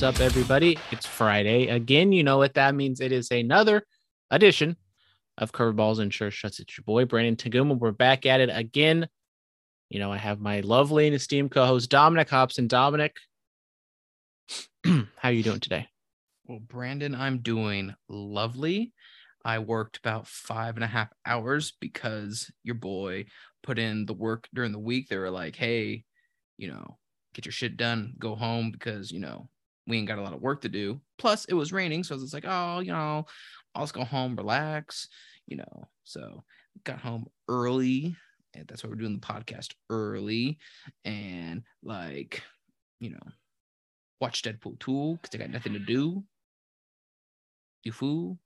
What is up, everybody? It's Friday again. You know what that means. It is another edition of Curveballs and Sure Shots. It's your boy, Brandon Taguma. We're back at it again. You know, I have my lovely and esteemed co-host Dominic Hobson. Dominic, how are you doing today? Well, Brandon, I'm doing lovely. I worked about five and a half hours because your boy put in the work during the week. They were like, hey, you know, get your shit done, go home because, you know, we ain't got a lot of work to do. Plus, it was raining. So I was like, oh, you know, I'll just go home, relax, you know. So got home early. And that's why we're doing the podcast early. And like, you know, watch Deadpool 2 because I got nothing to do. You fool.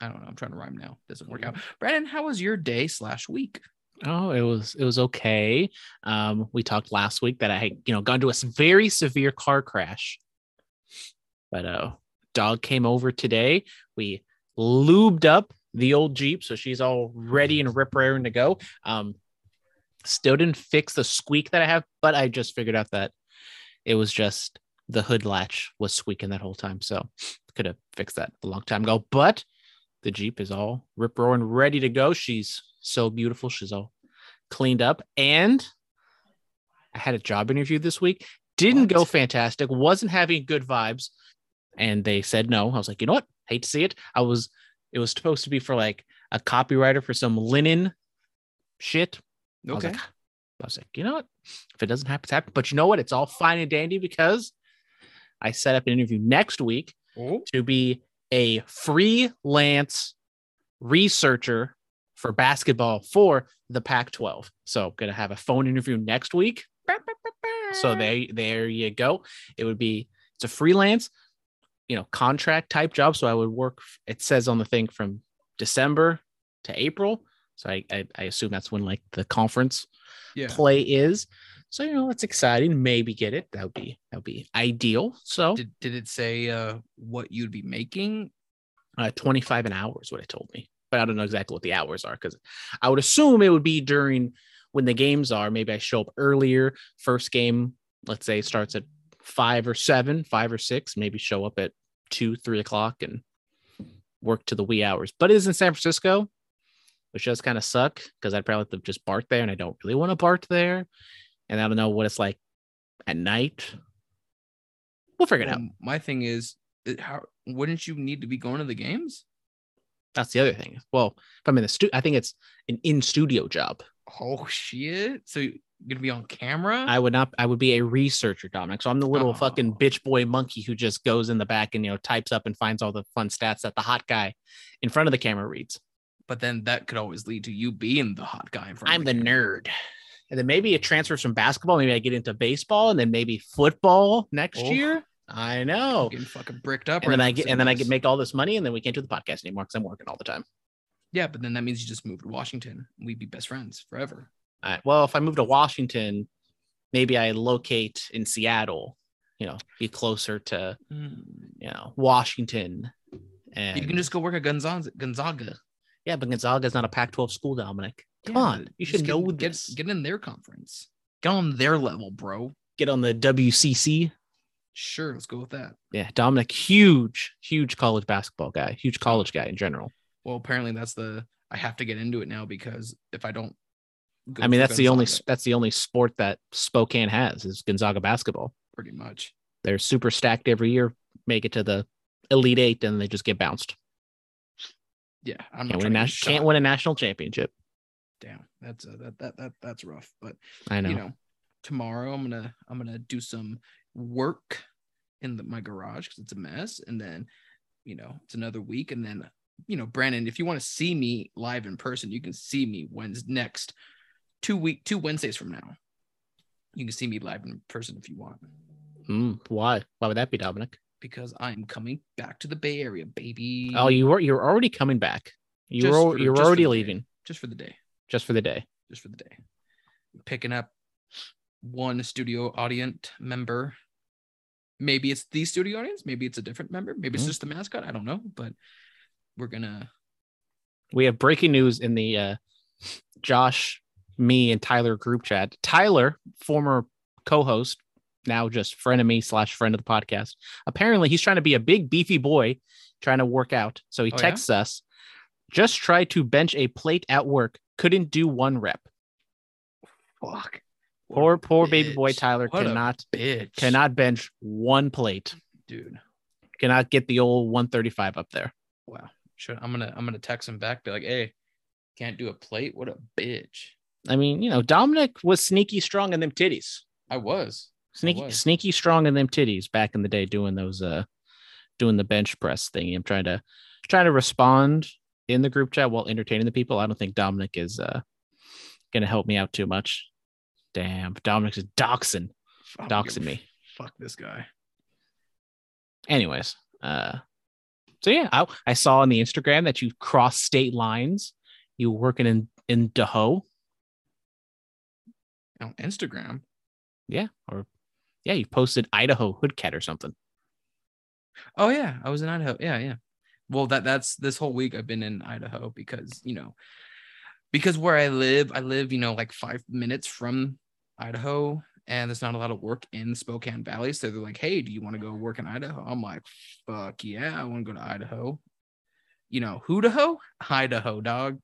I don't know. I'm trying to rhyme now. Doesn't work out. Brandon, how was your day slash week? Oh, it was it was okay. Um, we talked last week that I had, you know, gone to a very severe car crash. But uh dog came over today. We lubed up the old Jeep, so she's all ready and rip raring to go. Um still didn't fix the squeak that I have, but I just figured out that it was just the hood latch was squeaking that whole time. So could have fixed that a long time ago. But the Jeep is all rip roaring ready to go. She's so beautiful. She's all cleaned up. And I had a job interview this week. Didn't What? go fantastic. Wasn't having good vibes. And they said no. I was like, you know what? Hate to see it. I was, it was supposed to be for like a copywriter for some linen shit. I was like, I was like, you know what? If it doesn't happen, it's happened. But you know what? It's all fine and dandy because I set up an interview next week Oh, to be a freelance researcher for basketball for the Pac 12. So, gonna have a phone interview next week. So there, there you go. It would be it's a freelance, you know, contract type job. So I would work. It says on the thing from December to April. So I, I, I assume that's when like the conference yeah. play is. So you know, it's exciting. Maybe get it. That would be that would be ideal. So Did, did it say uh, what you'd be making? uh, 25 an hour is what it told me, but I don't know exactly what the hours are because I would assume it would be during when the games are. Maybe I show up earlier. First game, let's say, starts at five or seven, five or six. Maybe show up at two, three o'clock and work to the wee hours. But it is in San Francisco, which does kind of suck because I'd probably have to just BART there, and I don't really want to BART there. And I don't know what it's like at night. We'll figure it out. My thing is, uh, how wouldn't you need to be going to the games? That's the other thing. Well, if I'm in the stu, I think it's an in studio job. Oh shit! So gonna be on camera? I would not. I would be a researcher, Dominic. So I'm the little Oh. fucking bitch boy monkey who just goes in the back and you know types up and finds all the fun stats that the hot guy in front of the camera reads. but then that could always lead to you being the hot guy in front. I'm of the camera. nerd, and then maybe it transfers from basketball. Maybe I get into baseball, and then maybe football next Oh. year. I know. Getting fucking bricked up. And then I get and then I get make all this money, and then we can't do the podcast anymore because I'm working all the time. Yeah, but then that means you just move to Washington. We'd be best friends forever. Well, if I move to Washington, maybe I locate in Seattle. You know, be closer to hmm. you know Washington. And You can just go work at Gonzaga. Gonzaga. yeah, but Gonzaga's not a Pac-12 school, Dominic. Come Yeah, on, you should get, know get, this. Get in their conference. Get on their level, bro. Get on the WCC. Sure, let's go with that. Yeah, Dominic, huge, huge college basketball guy, huge college guy in general. Well, apparently that's the I have to get into it now because if I don't, I mean, that's the only that's the only sport that Spokane has is Gonzaga basketball. pretty much. They're super stacked every year, make it to the Elite Eight, and they just get bounced. Yeah, I'm Can't not win, a nas- can't win a national championship. Damn, that's uh, that that that that's rough. But I know. you know, tomorrow I'm gonna I'm gonna do some work in the, my garage because it's a mess, and then you know it's another week, and then you know Brandon, if you want to see me live in person, you can see me when's next two week two Wednesdays from now. You can see me live in person if you want, Mm, why? Why would that be, Dominic? because I'm coming back to the Bay Area, baby. Oh, you were you're already coming back. You Just were for- you're already the day. leaving just for the day. just for the day. just for the day. Picking up one studio audience member. Maybe it's the studio audience. Maybe it's a different member. Maybe it's Mhm. just the mascot. I don't know. But we're gonna. We have breaking news in the uh, Josh, me, and Tyler group chat. Tyler, former co-host, now just friend of me slash friend of the podcast. Apparently, he's trying to be a big beefy boy, trying to work out. So he Oh, yeah? texts us, just try to bench a plate at work. Couldn't do one rep. Fuck. Poor, poor baby boy. Tyler What cannot cannot bench one plate. dude. Cannot get the old 135 up there. Wow. Should I'm gonna I'm gonna text him back, be like, hey, can't do a plate? What a bitch. I mean, you know, Dominic was sneaky strong in them titties. I was. Sneaky, was. sneaky strong in them titties back in the day doing those uh doing the bench press thing. I'm trying to trying to respond in the group chat while entertaining the people. I don't think Dominic is uh gonna help me out too much. Damn, Dominic's doxing I don't doxing a me. Fuck this guy. Anyways, uh so yeah, I, I saw on the Instagram that you crossed state lines. You were working in in Daho. On Instagram. Yeah, or yeah, you posted Idaho Hoodcat or something. Oh yeah, I was in Idaho. Yeah, yeah. Well, that that's this whole week I've been in Idaho because you know, because where I live, I live you know like five minutes from Idaho, and there's not a lot of work in Spokane Valley. So they're like, "Hey, do you want to go work in Idaho?" I'm like, "Fuck yeah, I want to go to Idaho." You know, Idaho, Idaho, dog.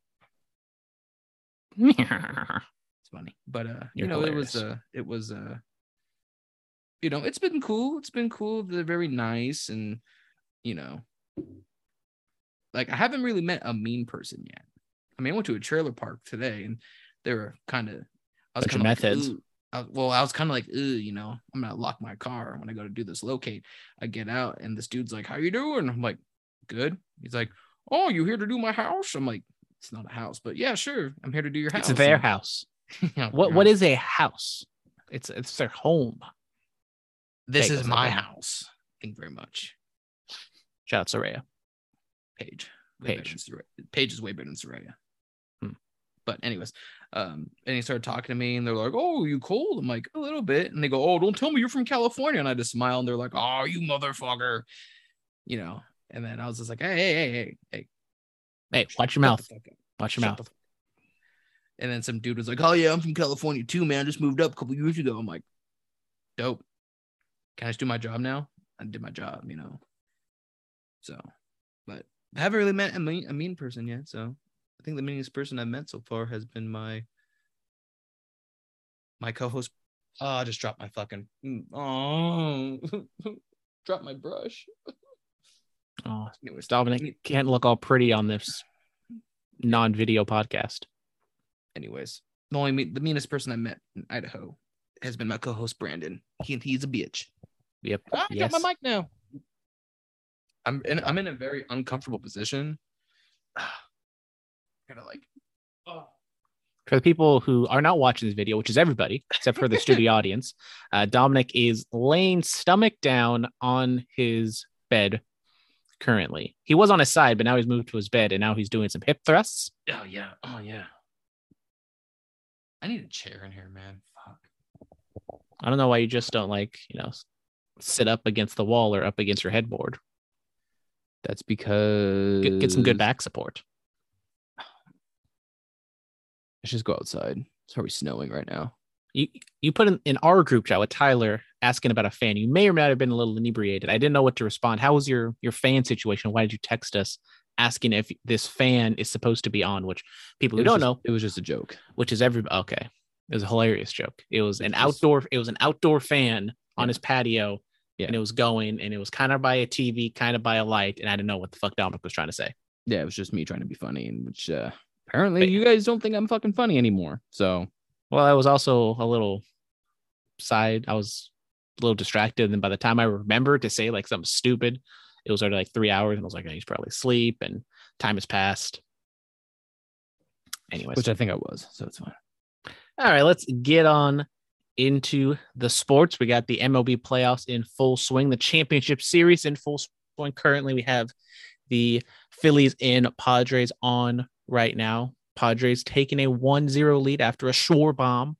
Funny, but uh, you You're know, it was hilarious. uh, it was uh, you know, it's been cool. It's been cool. They're very nice, and you know, like I haven't really met a mean person yet. I mean, I went to a trailer park today, and they were kind of. I was kind of meth heads. Like, I well, I was kind of like, you know, I'm gonna lock my car when I go to do this locate. I get out, and this dude's like, "How you doing?" I'm like, "Good." He's like, "Oh, you here to do my house?" I'm like, "It's not a house, but yeah, sure, I'm here to do your house." It's their house. What what a house? It's it's their home. this? Bagels, Is my okay. house. Thank you very much, Shout out Soraya. Better Paige. Paige is way better than Soraya. Hmm. But anyways, um, and he started talking to me, and they're like, "Oh, you cold?" I'm like, "A little bit," and they go, "Oh, don't tell me you're from California," and I just smile, and they're like, "Oh, you motherfucker," you know. And then I was just like, "Hey, hey, hey, hey, hey, Hey, watch your mouth. the fuck up. Watch your mouth. The fuck up." And then some dude was like, "Oh yeah, I'm from California too, man. I just moved up a couple years ago." I'm like, "Dope. Can I just do my job now?" I did my job, you know. So, but I haven't really met a mean, a mean person yet. So, I think the meanest person I've met so far has been my my co-host. Oh, I just dropped my fucking. Oh, dropped my brush. Oh, Anyways, Dominic can't look all pretty on this non-video podcast. Anyways, the only me- the meanest person I met in Idaho has been my co-host Brandon. He he's a bitch. Yep. Ah, I yes. got my mic now. I'm in I'm in a very uncomfortable position. kind of like oh. For the people who are not watching this video, which is everybody except for the studio audience, uh, Dominic is laying stomach down on his bed currently. He was on his side, but now he's moved to his bed and now he's doing some hip thrusts. Oh yeah. Oh yeah. I need a chair in here, man. Fuck. I don't know why you just don't like, you know, sit up against the wall or up against your headboard. That's because Get, get some good back support. Let's just go outside. It's already snowing right now. You you put in, in our group chat with Tyler asking about a fan. You may or may not have been a little inebriated. I didn't know what to respond. How was your your fan situation? Why did you text us asking if this fan is supposed to be on? Which people who don't just- know, It was just a joke. which is every okay. It was a hilarious joke. It was an outdoor. It was an outdoor fan on his patio, Yeah. and it was going, and it was kind of by a TV, kind of by a light, and I didn't know what the fuck Dominic was trying to say. Yeah, it was just me trying to be funny, and which uh, apparently But- you guys don't think I'm fucking funny anymore. So Well, I was also a little side. I was a little distracted, and by the time I remembered to say like something stupid, it was already like three hours, and I was like, "Oh, he's probably asleep, and time has passed. Anyways, which I think I was. So it's fine. all right, let's get on into the sports. We got the MLB playoffs in full swing, the championship series in full swing. Currently, we have the Phillies and Padres on right now. Padres taking a 1-0 lead after a shore bomb.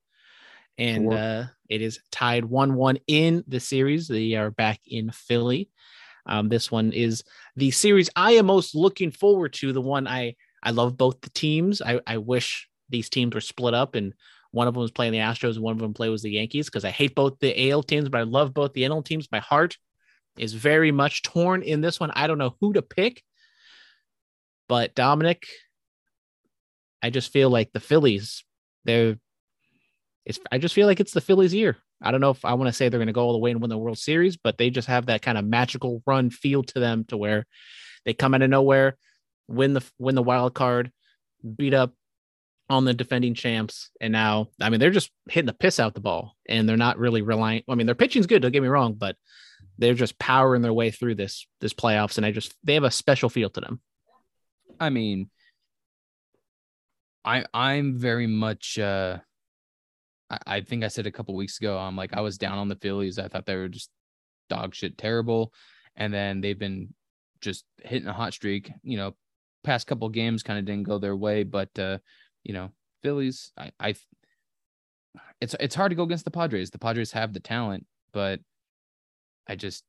And Sure. uh, it is tied 1-1 in the series. They are back in Philly. Um, this one is the series I am most looking forward to. The one I I love both the teams. I, I wish these teams were split up and one of them was playing the Astros and one of them play was the Yankees because I hate both the AL teams, but I love both the NL teams. My heart is very much torn in this one. I don't know who to pick, but Dominic, I just feel like the Phillies, they're it's I just feel like it's the Phillies year. I don't know if I want to say they're going to go all the way and win the World Series, but they just have that kind of magical run feel to them to where they come out of nowhere, win the win the wild card, beat up on the defending champs, and now I mean they're just hitting the piss out the ball, and they're not really relying. I mean their pitching's good, don't get me wrong, but they're just powering their way through this this playoffs, and I just they have a special feel to them. I mean, I I'm very much uh I, I think I said a couple weeks ago, I'm like I was down on the Phillies. I thought they were just dog shit terrible. And then they've been just hitting a hot streak. You know, past couple games kind of didn't go their way, but uh, you know, Phillies, I, I it's it's hard to go against the Padres. The Padres have the talent, but I just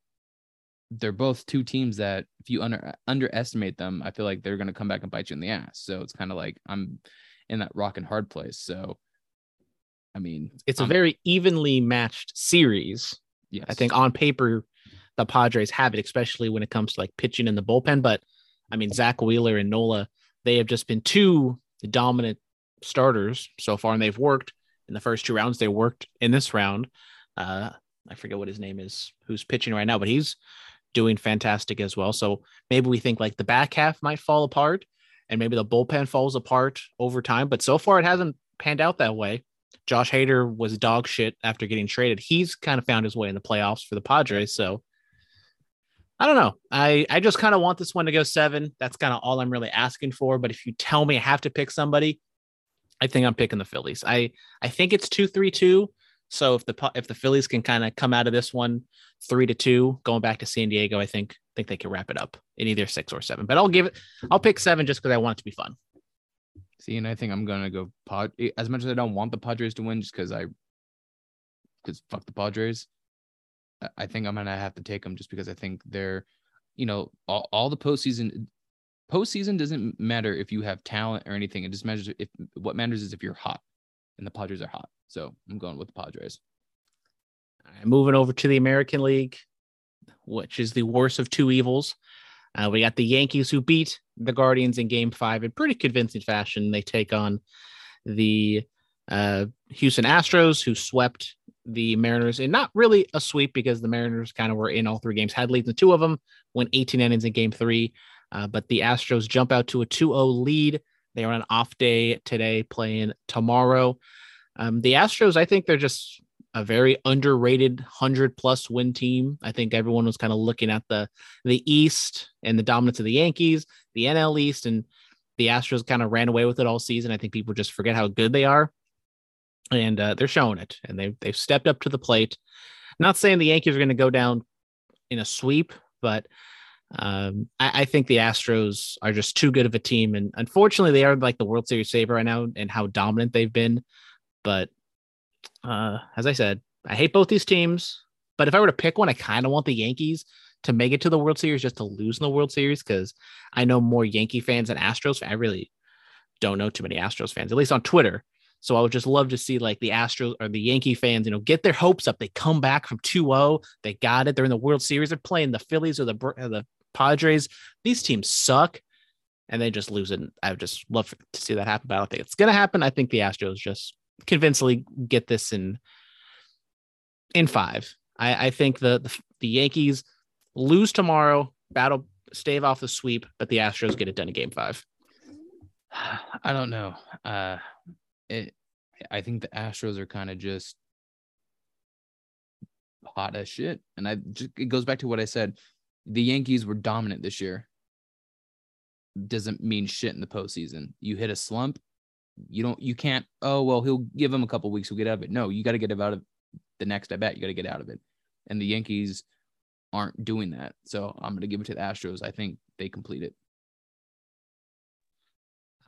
they're both two teams that if you under underestimate them, I feel like they're to come back and bite you in the ass. So it's kind of like I'm in that rock and hard place. So I mean, it's a very evenly matched series. Yes. I think on paper, the Padres have it, especially when it comes to like pitching in the bullpen. But I mean, Zack Wheeler and Nola, they have just been two dominant starters so far, and they've worked in the first two rounds. They worked in this round. Uh, I forget what his name is, who's pitching right now, but he's doing fantastic as well. So maybe we think like the back half might fall apart and maybe the bullpen falls apart over time. But so far, it hasn't panned out that way. Josh Hader was dog shit after getting traded. He's kind of found his way in the playoffs for the Padres. So I don't know. I, I just kind of want this one to go seven. That's kind of all I'm really asking for. But if you tell me I have to pick somebody, I think I'm picking the Phillies. I, I think it's two, three, two. So if the if the Phillies can kind of come out of this one three to two, going back to San Diego, I think think they can wrap it up in either six or seven. But I'll give it. I'll pick seven just because I want it to be fun. See, and I think I'm gonna go pod. Eh, as much as I don't want the Padres to win, just because I, because fuck the Padres. I think I'm gonna have to take them just because I think they're, you know, all, all the postseason. Postseason doesn't matter if you have talent or anything. It just matters if what matters is if you're hot, and the Padres are hot. So I'm going with the Padres. Right, moving over to the American League, which is the worst of two evils. Uh, we got the Yankees who beat the Guardians in game five in pretty convincing fashion. They take on the uh, Houston Astros, who swept the Mariners in not really a sweep because the Mariners kind of were in all three games, had leads in two of them, went 18 innings in game three. Uh, but the Astros jump out to a 2 0 lead. They are on an off day today, playing tomorrow. Um, the Astros, I think they're just a very underrated 100 plus win team. I think everyone was kind of looking at the the East and the dominance of the Yankees, the NL East, and the Astros kind of ran away with it all season. I think people just forget how good they are, and uh, they're showing it. And they've they've stepped up to the plate. Not saying the Yankees are going to go down in a sweep, but um, I, I, think the Astros are just too good of a team, and unfortunately, they are like the World Series saver right now, and how dominant they've been. But uh, as I said, I hate both these teams. But if I were to pick one, I kind of want the Yankees to make it to the World Series just to lose in the World Series because I know more Yankee fans than Astros. I really don't know too many Astros fans, at least on Twitter. So I would just love to see like the Astros or the Yankee fans, you know, get their hopes up. They come back from 2-0. They got it. They're in the World Series. They're playing the Phillies or the or the Padres. These teams suck and they just lose it. I would just love to see that happen, but I don't think it's going to happen. I think the Astros just convincingly get this in in five. I, I think the, the, the Yankees lose tomorrow, battle stave off the sweep, but the Astros get it done in Game Five. I don't know. Uh, it. I think the Astros are kind of just hot as shit, and I just, it goes back to what I said. The Yankees were dominant this year. Doesn't mean shit in the postseason. You hit a slump, you don't you can't oh well he'll give him a couple weeks he'll get out of it. No you got to get out of the next i bet you got to get out of it. And the yankees aren't doing that. So i'm going to give it to the astros. I think they complete it.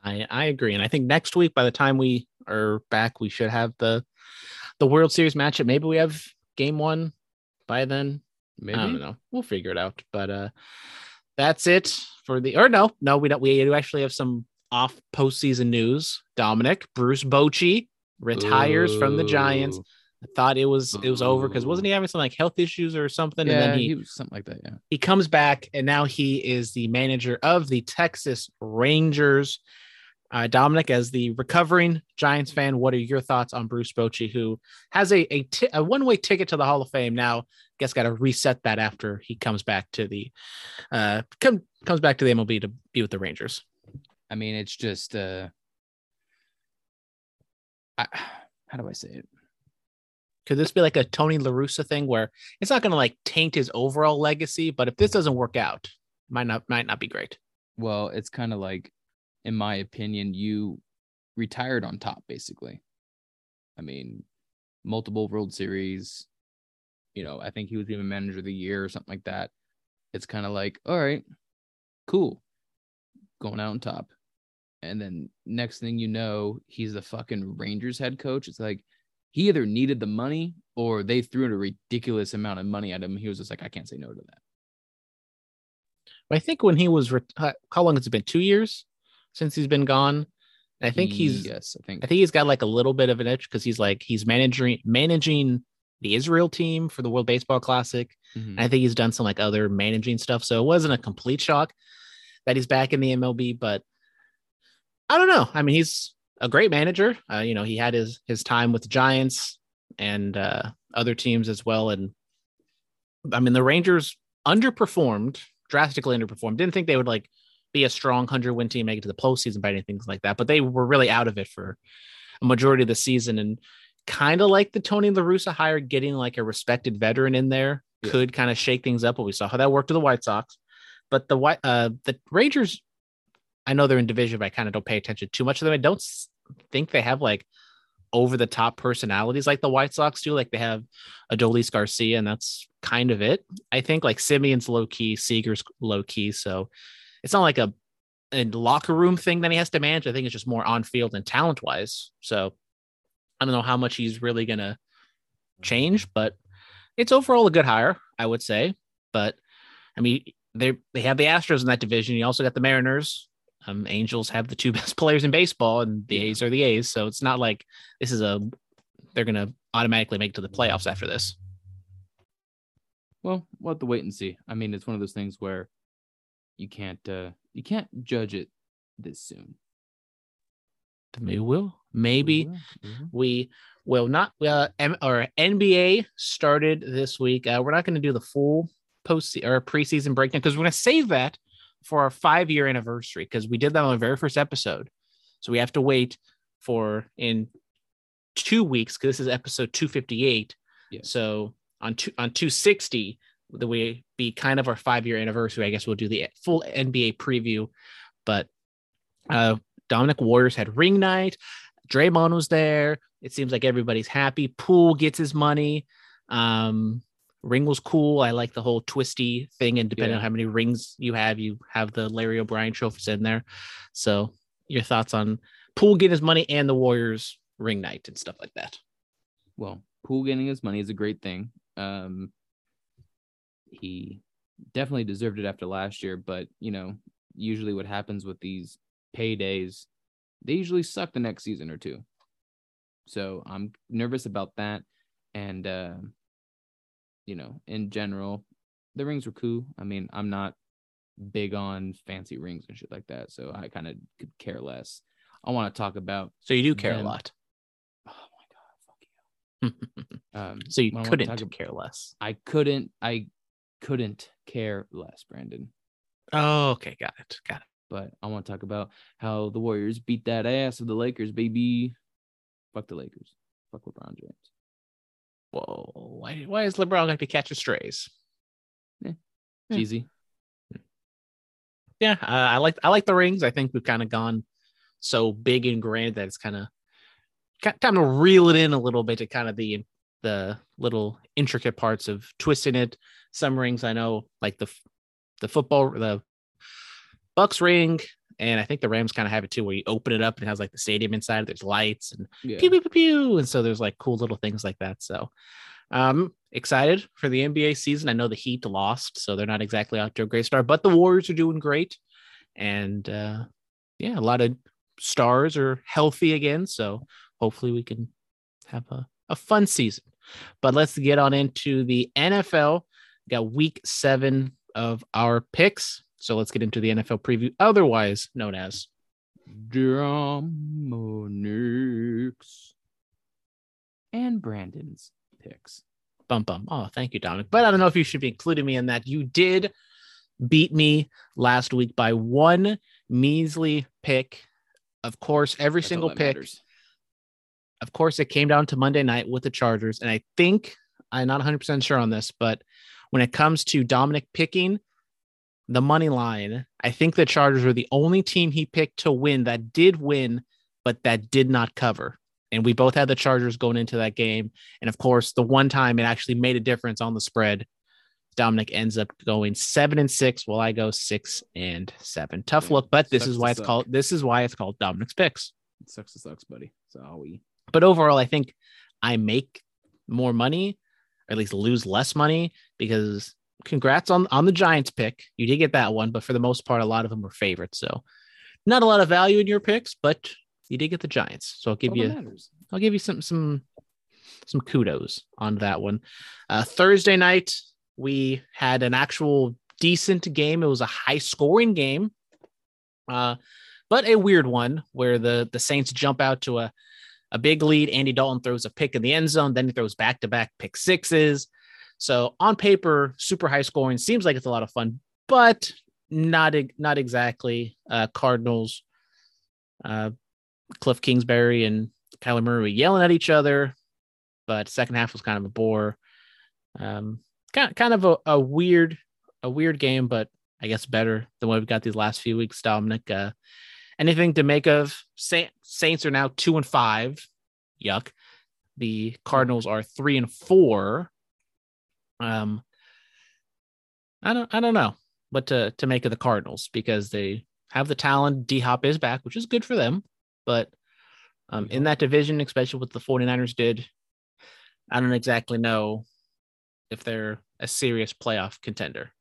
I i agree. And i think next week by the time we are back we should have the the world series matchup. Maybe we have game one by then. Maybe i don't know. We'll figure it out. But uh that's it for the or no no we don't we do actually have some off postseason news. Dominic, Bruce Bochy retires from the Giants. I thought it was it was over because wasn't he having some like health issues or something? Yeah, and then he, he, was something like that. Yeah. he comes back and now he is the manager of the Texas Rangers. Uh, Dominic, as the recovering Giants fan, what are your thoughts on Bruce Bochy, who has a a, a one way ticket to the Hall of Fame now? I Guess got to reset that after he comes back to the uh come comes back to the MLB to be with the Rangers. I mean, it's just uh I, how do I say it? Could this be like a Tony La Russa thing where it's not going to like taint his overall legacy, but if this doesn't work out, might not might not be great. Well, it's kind of like, in my opinion, you retired on top, basically. I mean, multiple World Series. You know, I think he was even manager of the year or something like that. It's kind of like, all right, cool, going out on top. And then next thing you know, he's the fucking Rangers head coach. It's like he either needed the money or they threw in a ridiculous amount of money at him. He was just like, I can't say no to that. I think when he was re- how long has it been? Two years since he's been gone. I think he's yes, I think I think he's got like a little bit of an itch because he's like he's managing managing the Israel team for the World Baseball Classic. Mhm. I think he's done some like other managing stuff. So it wasn't a complete shock that he's back in the MLB, but I don't know. I mean, he's a great manager. Uh, you know, he had his his time with the Giants and uh, other teams as well. And I mean, the Rangers underperformed, drastically underperformed. Didn't think they would like be a strong hundred win team, make it to the postseason by anything like that. But they were really out of it for a majority of the season, and kind of like the Tony La Russa hire, getting like a respected veteran in there Yeah. could kind of shake things up. But we saw how that worked to the White Sox. But the white uh the Rangers, I know they're in division, but I kind of don't pay attention too much to them. I don't think they have like over the top personalities like the White Sox do. Like they have Adolis Garcia, and that's kind of it. I think like Semien's low key, Seager's low key. So it's not like a, a locker room thing that he has to manage. I think it's just more on field and talent wise. So I don't know how much he's really gonna change, but it's overall a good hire, I would say. But I mean, they they have the Astros in that division. You also got the Mariners. Um, Angels have the two best players in baseball, and the. A's are the A's. So it's not like this is a they're gonna automatically make it to the playoffs after this. Well, we'll have to wait and see. I mean, it's one of those things where you can't uh you can't judge it this soon. Maybe will. Maybe We will, will. we will not. Uh, M- or NBA started this week. Uh, we're not going to do the full post or preseason breakdown because we're going to save that for our five year anniversary because we did that on the very first episode. So we have to wait for in two weeks because this is episode 258. Yeah. So on two, on 260, the way be kind of our five year anniversary. I guess we'll do the full NBA preview. But uh, Dominic Warriors had ring night. Draymond was there. It seems like everybody's happy. Poole gets his money. Um, ring was cool. I like the whole twisty thing, and depending Yeah. on how many rings you have, you have the Larry O'Brien trophies in there. So, your thoughts on Poole getting his money and the Warriors ring night and stuff like that? Well, Poole getting his money is a great thing. Um he definitely deserved it after last year, but you know, usually what happens with these paydays, they usually suck the next season or two. So I'm nervous about that. And uh, you know, in general, the rings were cool. I mean, I'm not big on fancy rings and shit like that, so I kind of could care less. I want to talk about So you do care Them. a lot. oh my god, fuck you. Um, so you what I wanna couldn't care less. I couldn't I couldn't care less, Brandon. Oh, okay, got it, got it. But I want to talk about how the Warriors beat that ass of the Lakers, baby. Fuck the Lakers. Fuck LeBron James. Whoa, why why is LeBron going to be catching strays? Yeah. Jeezy. yeah, uh, I like I like the rings. I think we've kind of gone so big and grand that it's kind of time to reel it in a little bit to kind of the the little intricate parts of twisting it. Some rings I know, like the the football the Bucs ring, and I think the Rams kind of have it too, where you open it up and it has like the stadium inside. There's lights and Yeah. pew pew pew pew, and so there's like cool little things like that. So, um, excited for the NBA season. I know the Heat lost, so they're not exactly out to a great start, but the Warriors are doing great, and uh, yeah, a lot of stars are healthy again. So hopefully we can have a, a fun season. But let's get on into the NFL. We got week seven of our picks. So let's get into the NFL preview, otherwise known as Dominics and Brandon's picks. Bum Bum. Oh, thank you, Dominic. But I don't know if you should be including me in that. You did beat me last week by one measly pick. Of course, every That's single pick. matters. Of course, it came down to Monday night with the Chargers. And I think I'm not 100% sure on this, but when it comes to Dominic picking the money line, I think the Chargers were the only team he picked to win that did win, but that did not cover. And we both had the Chargers going into that game. And of course, the one time it actually made a difference on the spread, Dominic ends up going seven and six, while I go six and seven. Tough Yeah, look, but this is why it's suck. called this is why it's called Dominic's picks. It sucks to sucks, buddy. So we. But overall, I think I make more money, or at least lose less money, because congrats on on the Giants pick. You did get that one, but for the most part, a lot of them were favorites. So not a lot of value in your picks, but you did get the Giants. So I'll give All you matters. I'll give you some some some kudos on that one. Uh, Thursday night we had an actual decent game. It was a high scoring game, uh, but a weird one where the the Saints jump out to a a big lead. Andy Dalton throws a pick in the end zone, then he throws back to back pick sixes. So on paper, super high scoring seems like it's a lot of fun, but not not exactly. Uh, Cardinals, uh, Kliff Kingsbury and Kyler Murray yelling at each other, but second half was kind of a bore. Um, kind kind of a, a weird a weird game, but I guess better than what we've got these last few weeks. Dominic, uh, anything to make of? Saint, Saints are now two and five. Yuck. The Cardinals are three and four. Um, I don't I don't know what to to make of the Cardinals because they have the talent. D Hop is back, which is good for them, but um, in that division, especially what the 49ers did, I don't exactly know if they're a serious playoff contender,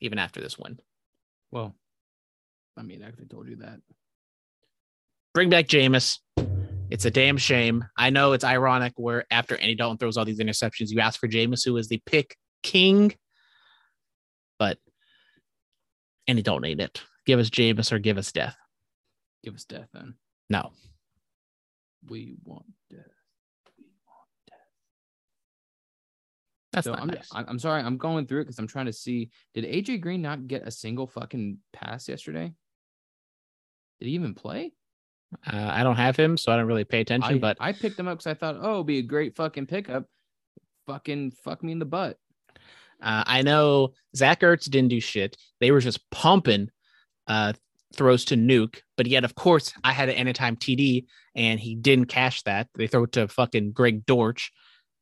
even after this win. Well, I mean, I could told you that. Bring back Jameis. It's a damn shame. I know it's ironic where after Andy Dalton throws all these interceptions, you ask for Jameis, who is the pick king, but Andy Dalton ain't it. Give us Jameis or give us death. Give us death then. No. We want death. We want death. That's So not I'm, nice. I'm I'm sorry. I'm going through it because I'm trying to see. Did AJ Green not get a single fucking pass yesterday? Did he even play? Uh, I don't have him, so I don't really pay attention. I, but I picked him up because I thought, oh, it'd be a great fucking pickup. Fucking fuck me in the butt. Uh, I know Zach Ertz didn't do shit. They were just pumping uh, throws to Nuke, but yet, of course, I had an anytime TD and he didn't cash that. They throw it to fucking Greg Dortch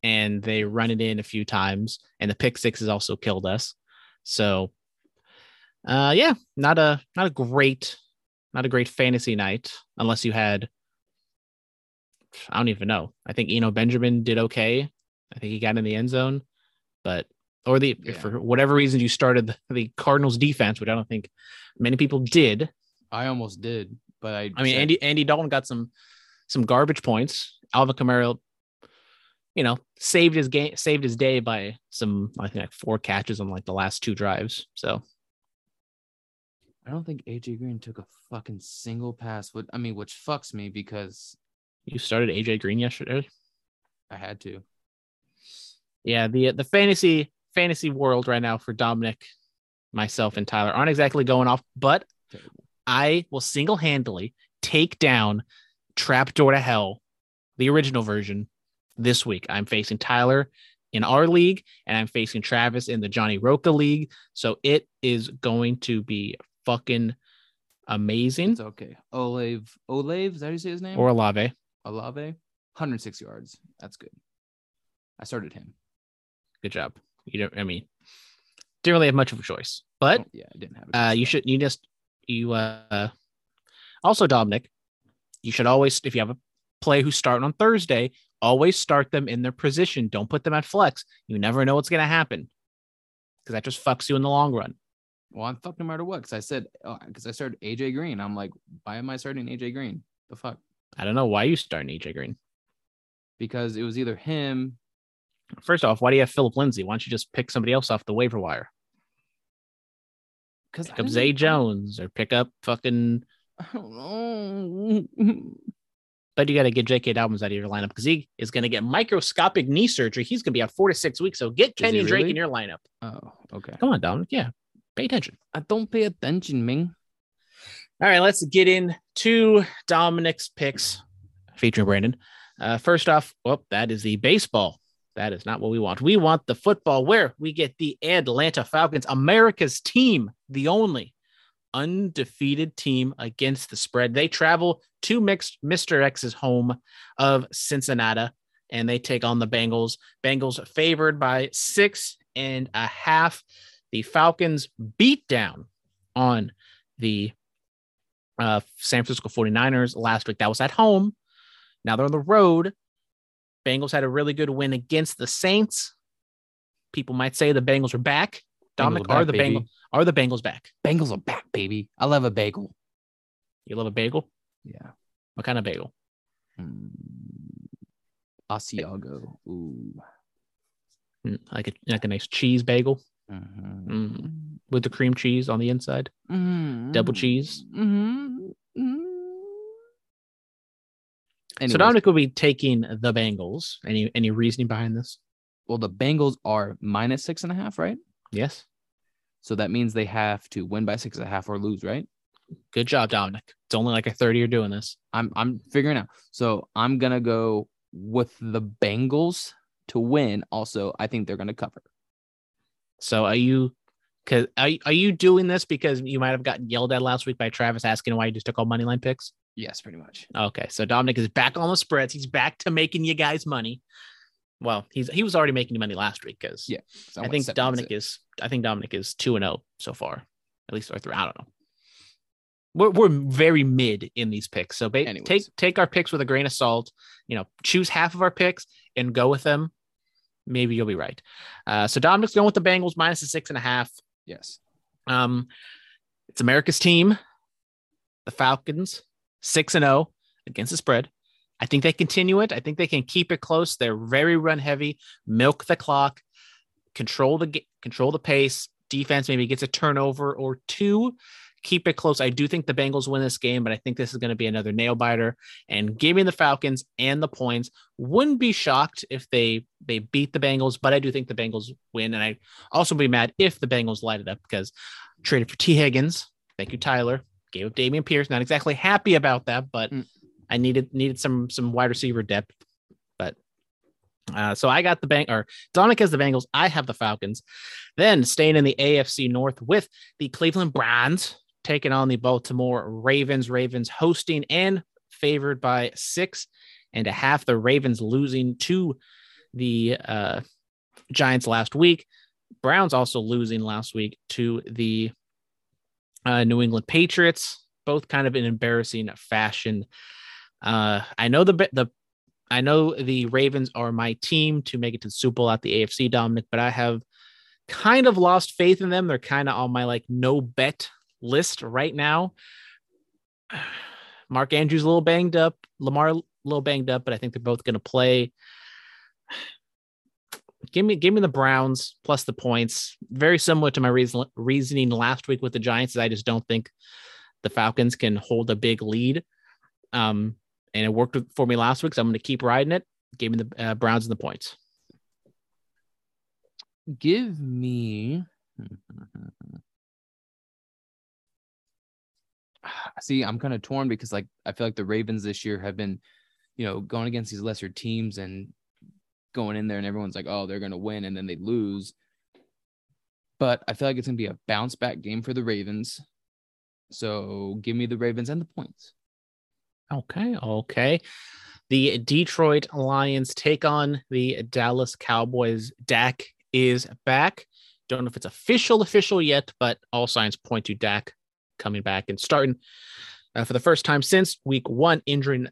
and they run it in a few times, and the pick six has also killed us. So, uh, yeah, not a not a great not a great fantasy night unless you had. I don't even know. I think Eno Benjamin did okay. I think he got in the end zone, but or the Yeah. for whatever reason you started the, the Cardinals defense, which I don't think many people did. I almost did, but I. I mean, said- Andy Andy Dalton got some some garbage points. Alvin Kamara, you know, saved his game, saved his day by some I think like four catches on like the last two drives. So I don't think AJ Green took a fucking single pass. What I mean, which fucks me because you started AJ Green yesterday. I had to. Yeah, the the fantasy fantasy world right now for Dominic, myself, and Tyler aren't exactly going off, but I will single handedly take down Trapdoor to Hell, the original version, this week. I'm facing Tyler in our league, and I'm facing Travis in the Johnny Roca league. So it is going to be fucking amazing. It's okay. Olave, Olave, is that how you say his name? Or Olave. Olave, 106 yards. That's good. I started him. Good job. You don't, I mean, didn't really have much of a choice, but Oh, yeah, I didn't have uh, you should you just you uh also Dominic, you should always if you have a play who's starting on Thursday, always start them in their position. Don't put them at flex. You never know what's gonna happen because that just fucks you in the long run. Well, I'm fucked no matter what because I said uh, because I started AJ Green. I'm like, why am I starting AJ Green? The fuck? I don't know why you starting AJ Green. because it was either him. First off, why do you have Phillip Lindsay? Why don't you just pick somebody else off the waiver wire? Because Pick up Zay Jones or pick up fucking. I don't know. But you got to get J.K. Dobbins out of your lineup because he is going to get microscopic knee surgery. He's going to be out four to six weeks. So get Kenny he Drake in your lineup. oh, okay. Come on, Dominic. Yeah, pay attention. I don't pay attention, Ming. All right, let's get into Dominic's picks featuring Brandon. Uh, first off, well, that is the baseball. That is not what we want. We want the football where we get the Atlanta Falcons, America's team, the only undefeated team against the spread. They travel to mixed Mr. X's home of Cincinnati and they take on the Bengals. Bengals favored by six and a half. The Falcons beat down on the uh, San Francisco 49ers last week. That was at home. Now they're on the road. Bengals had a really good win against the Saints. People might say the Bengals are back. Dominic, are are back, the baby. Bengals are the Bengals back? Bengals are back, baby. I love a bagel. You love a bagel? Yeah. What kind of bagel? Mm. Asiago. Ooh. Mm, Like a like a nice cheese bagel Mhm. Mm. with the cream cheese on the inside, Mhm. double cheese. So Dominic will be taking the Bengals. Any any reasoning behind this? well, the Bengals are minus six and a half, right? Yes. So that means they have to win by six and a half or lose, right? Good job, Dominic. It's only like a third you're doing this. I'm I'm figuring out. So I'm gonna go with the Bengals to win. Also, I think they're gonna cover. So are you cause are, are you doing this because you might have gotten yelled at last week by Travis asking why you just took all money line picks? Yes, pretty much. Okay, so Dominic is back on the spreads. He's back to making you guys money. Well, he's he was already making you money last week because Yeah, I think Dominic is I think Dominic is two and zero so far, at least or three. I don't know. We're we're very mid in these picks, so ba- take take our picks with a grain of salt. You know, choose half of our picks and go with them. Maybe you'll be right. Uh, so Dominic's going with the Bengals minus the six and a half. yes. Um, it's America's team, the Falcons, six and zero against the spread. I think they continue it. I think they can keep it close. They're very run heavy, milk the clock, control the control the pace. Defense maybe gets a turnover or two. Keep it close. I do think the Bengals win this game, but I think this is going to be another nail biter. And give me the Falcons and the points. Wouldn't be shocked if they they beat the Bengals, but I do think the Bengals win. And I also be mad if the Bengals light it up because traded for Tee Higgins. Thank you, Tyler. Gave up Dameon Pierce. Not exactly happy about that, but Mm. I needed needed some some wide receiver depth. But uh, so I got the bank or Dominic has the Bengals. I have the Falcons. Then staying in the AFC North with the Cleveland Browns taking on the Baltimore Ravens. Ravens hosting and favored by six and a half. The Ravens losing to the uh, Giants last week. Browns also losing last week to the uh, New England Patriots, both kind of in embarrassing fashion. Uh, I know the the I know the Ravens are my team to make it to the Super Bowl at the AFC, Dominic, but I have kind of lost faith in them. They're kind of on my like no bet list right now. Mark Andrews a little banged up, Lamar a little banged up, but I think they're both going to play. Give me, give me the Browns plus the points. Very similar to my reason, reasoning last week with the Giants. Is I just don't think the Falcons can hold a big lead. Um, and it worked for me last week, so I'm going to keep riding it. Give me the uh, Browns and the points. Give me. See, I'm kind of torn because like I feel like the Ravens this year have been, you know, going against these lesser teams and going in there and everyone's like, oh, they're gonna win and then they lose. But I feel like it's gonna be a bounce back game for the Ravens. So give me the Ravens and the points. Okay, okay. The Detroit Lions take on the Dallas Cowboys. Dak is back. Don't know if it's official, official yet, but all signs point to Dak coming back and starting uh, for the first time since week one, injuring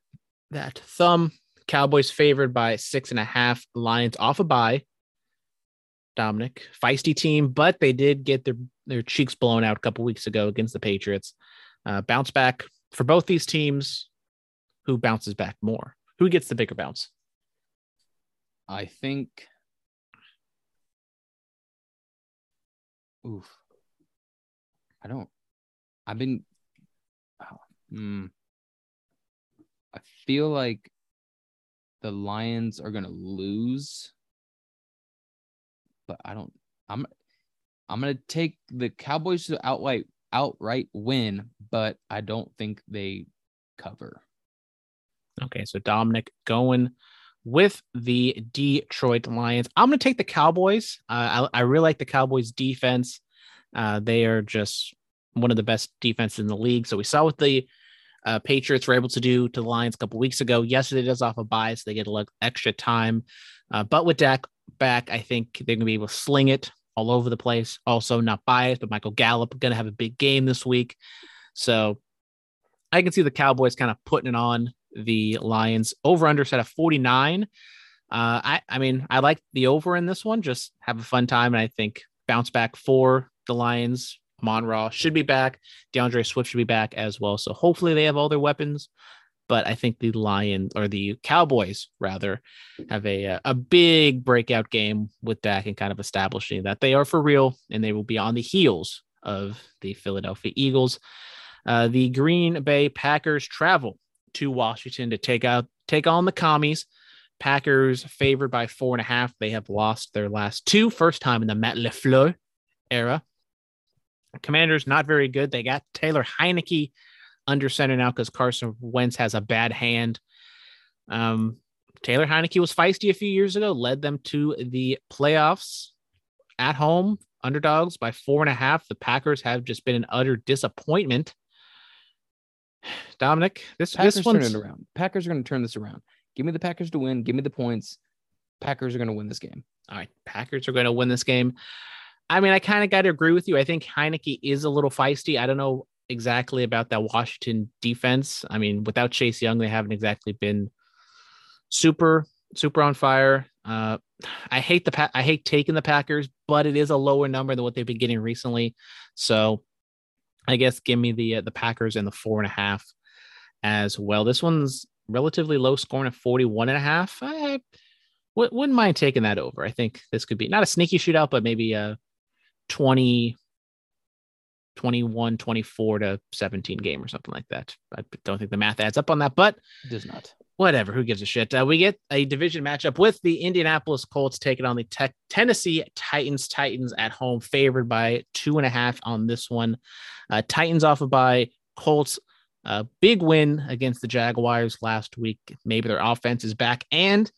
that thumb. Cowboys favored by six and a half. Lions off a bye. Dominic, feisty team, but they did get their their cheeks blown out a couple weeks ago against the Patriots. Uh, bounce back for both these teams. Who bounces back more? Who gets the bigger bounce? I think. Oof. I don't. I've been. Hmm. I feel like the Lions are gonna lose, but I don't. I'm. I'm gonna take the Cowboys to outright outright win, but I don't think they cover. Okay, so Dominic going with the Detroit Lions. I'm going to take the Cowboys. Uh, I, I, really like the Cowboys defense. Uh, they are just one of the best defenses in the league. So we saw what the uh, Patriots were able to do to the Lions a couple weeks ago. Yesterday does off a bye, so they get a little extra time. Uh, but with Dak back, I think they're going to be able to sling it all over the place. Also, not biased, but Michael Gallup going to have a big game this week. So I can see the Cowboys kind of putting it on the Lions. Over under set at 49. Uh, I, I mean, I like the over in this one. Just have a fun time. And I think bounce back for the Lions. Monroe should be back. DeAndre Swift should be back as well. So hopefully they have all their weapons. But I think the Lions or the Cowboys rather have a a big breakout game with Dak and kind of establishing that they are for real and they will be on the heels of the Philadelphia Eagles. Uh, the Green Bay Packers travel to Washington to take out take on the commies. Packers favored by four and a half. They have lost their last two, first time in the Matt LaFleur era. Commanders not very good. They got Taylor Heinicke under center now because Carson Wentz has a bad hand. Um, Taylor Heinicke was feisty a few years ago, led them to the playoffs at home, underdogs by four and a half. The Packers have just been an utter disappointment. Dominic, this Packers this one's turn it around. Packers are going to turn this around. Give me the Packers to win. Give me the points. Packers are going to win this game. All right, Packers are going to win this game. I mean, I kind of got to agree with you. I think Heinicke is a little feisty. I don't know exactly about that Washington defense. I mean, without Chase Young, they haven't exactly been super super on fire. Uh, I hate the pa- I hate taking the Packers, but it is a lower number than what they've been getting recently. So I guess give me the uh, the Packers and the four and a half as well. This one's relatively low scoring at 41 and a half. I wouldn't mind taking that over. I think this could be not a sneaky shootout, but maybe a 20, 21, 24 to 17 game or something like that. I don't think the math adds up on that, but it does not. Whatever. Who gives a shit? Uh, we get a division matchup with the Indianapolis Colts taking on the te- Tennessee Titans. Titans at home, favored by two and a half on this one. Uh, Titans off of by Colts. Uh, big win against the Jaguars last week. Maybe their offense is back and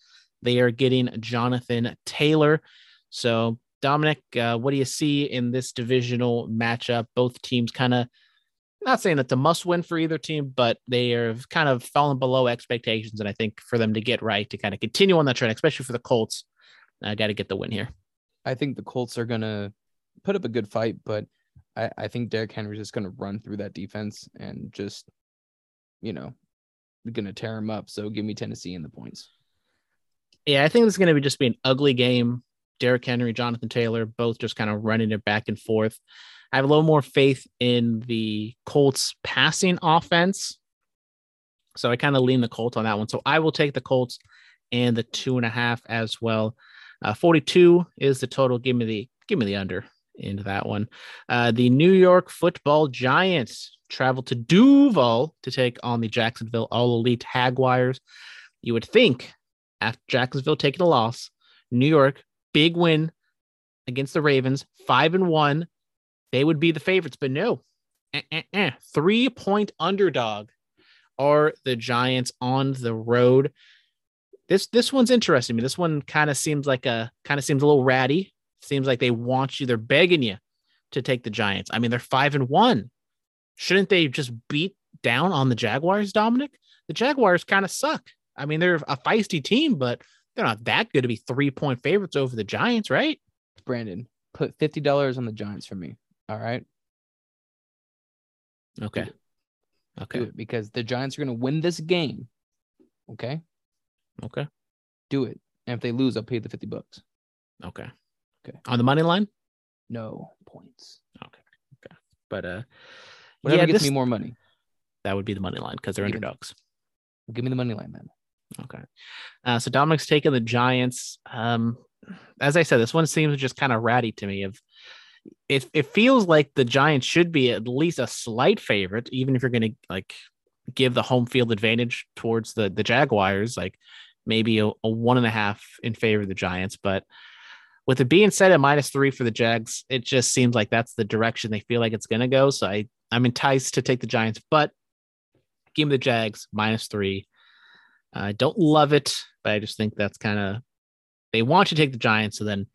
they are getting Jonathan Taylor. So Dominic, uh, what do you see in this divisional matchup? Both teams kind of not saying it's a must win for either team, but they are kind of fallen below expectations. And I think for them to get right to kind of continue on that trend, especially for the Colts, I got to get the win here. I think the Colts are going to put up a good fight, but I, I think Derrick Henry's just going to run through that defense and just, you know, going to tear him up. So give me Tennessee in the points. Yeah, I think this is going to be just be an ugly game. Derrick Henry, Jonathan Taylor, both just kind of running it back and forth. I have a little more faith in the Colts passing offense. So I kind of lean the Colts on that one. So I will take the Colts and the two and a half as well. Uh, 42 is the total. Give me the give me the under into that one. Uh, the New York football giants travel to Duval to take on the Jacksonville All Elite Jaguars. You would think after Jacksonville taking a loss, New York big win against the Ravens, five and one. They would be the favorites, but no, eh, eh, eh. three point underdog are the Giants on the road. This this one's interesting me. This one kind of seems like a kind of seems a little ratty. Seems like they want you. They're begging you to take the Giants. I mean, they're five and one. Shouldn't they just beat down on the Jaguars, Dominic? The Jaguars kind of suck. I mean, they're a feisty team, but they're not that good to be three point favorites over the Giants, right? Brandon, put fifty dollars on the Giants for me. All right. Okay. Okay. because the Giants are going to win this game. Okay. Okay. Do it. And if they lose, I'll pay the 50 bucks. Okay. Okay. On the money line? No points. Okay. Okay. But uh whatever yeah, gets this, me more money. That would be the money line because they're give underdogs. Me, give me the money line, man. Okay. Uh, so Dominic's taking the Giants. Um, as I said, this one seems just kind of ratty to me. Of it, it feels like the Giants should be at least a slight favorite, even if you're going to like give the home field advantage towards the the Jaguars, like maybe a, a one and a half in favor of the Giants. But with it being said at minus three for the Jags, it just seems like that's the direction they feel like it's going to go. So I I'm enticed to take the Giants, but give me the Jags minus three. I don't love it, but I just think that's kind of they want to take the Giants and then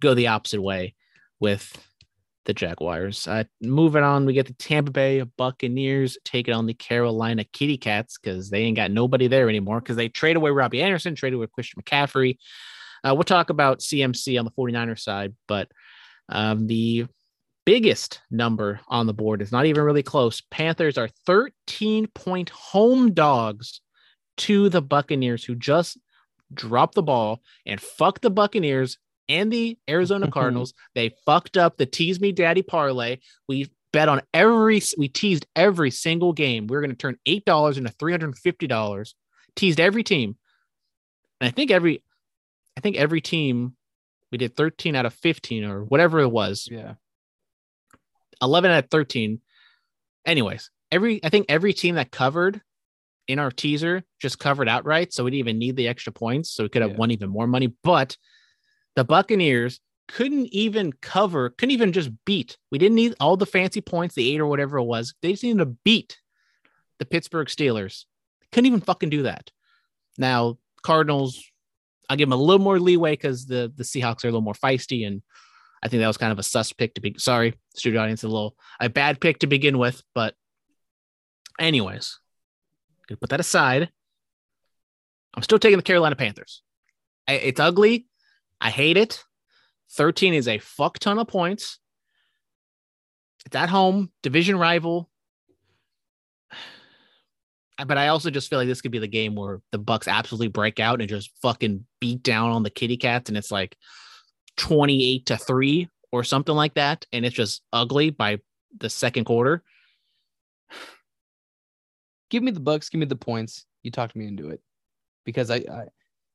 go the opposite way with the Jaguars. Uh, moving on, we get the Tampa Bay Buccaneers taking on the Carolina Kitty Cats because they ain't got nobody there anymore because they trade away Robbie Anderson, traded away Christian McCaffrey. Uh, we'll talk about CMC on the 49ers side, but um, the biggest number on the board is not even really close. Panthers are 13 point home dogs to the Buccaneers, who just dropped the ball and fucked the Buccaneers and the Arizona Cardinals. they fucked up the tease me daddy parlay. We bet on every we teased every single game. We are going to turn eight dollars into three hundred and fifty dollars. Teased every team, and I think every I think every team we did thirteen out of fifteen or whatever it was. Yeah, eleven out of thirteen. Anyways, every I think every team that covered in our teaser just covered outright, so we didn't even need the extra points, so we could have yeah. won even more money. But the Buccaneers couldn't even cover, couldn't even just beat. We didn't need all the fancy points, the eight or whatever it was. They just needed to beat the Pittsburgh Steelers. Couldn't even fucking do that. Now, Cardinals, I'll give them a little more leeway because the, the Seahawks are a little more feisty. And I think that was kind of a sus pick to be sorry, studio audience, a little a bad pick to begin with. But anyways, gonna put that aside. I'm still taking the Carolina Panthers. It's ugly. I hate it. 13 is a fuck ton of points. It's at home, division rival. But I also just feel like this could be the game where the Bucs absolutely break out and just fucking beat down on the kitty cats and it's like 28 to 3 or something like that and it's just ugly by the second quarter. Give me the Bucs, give me the points. You talked me into it. Because I, I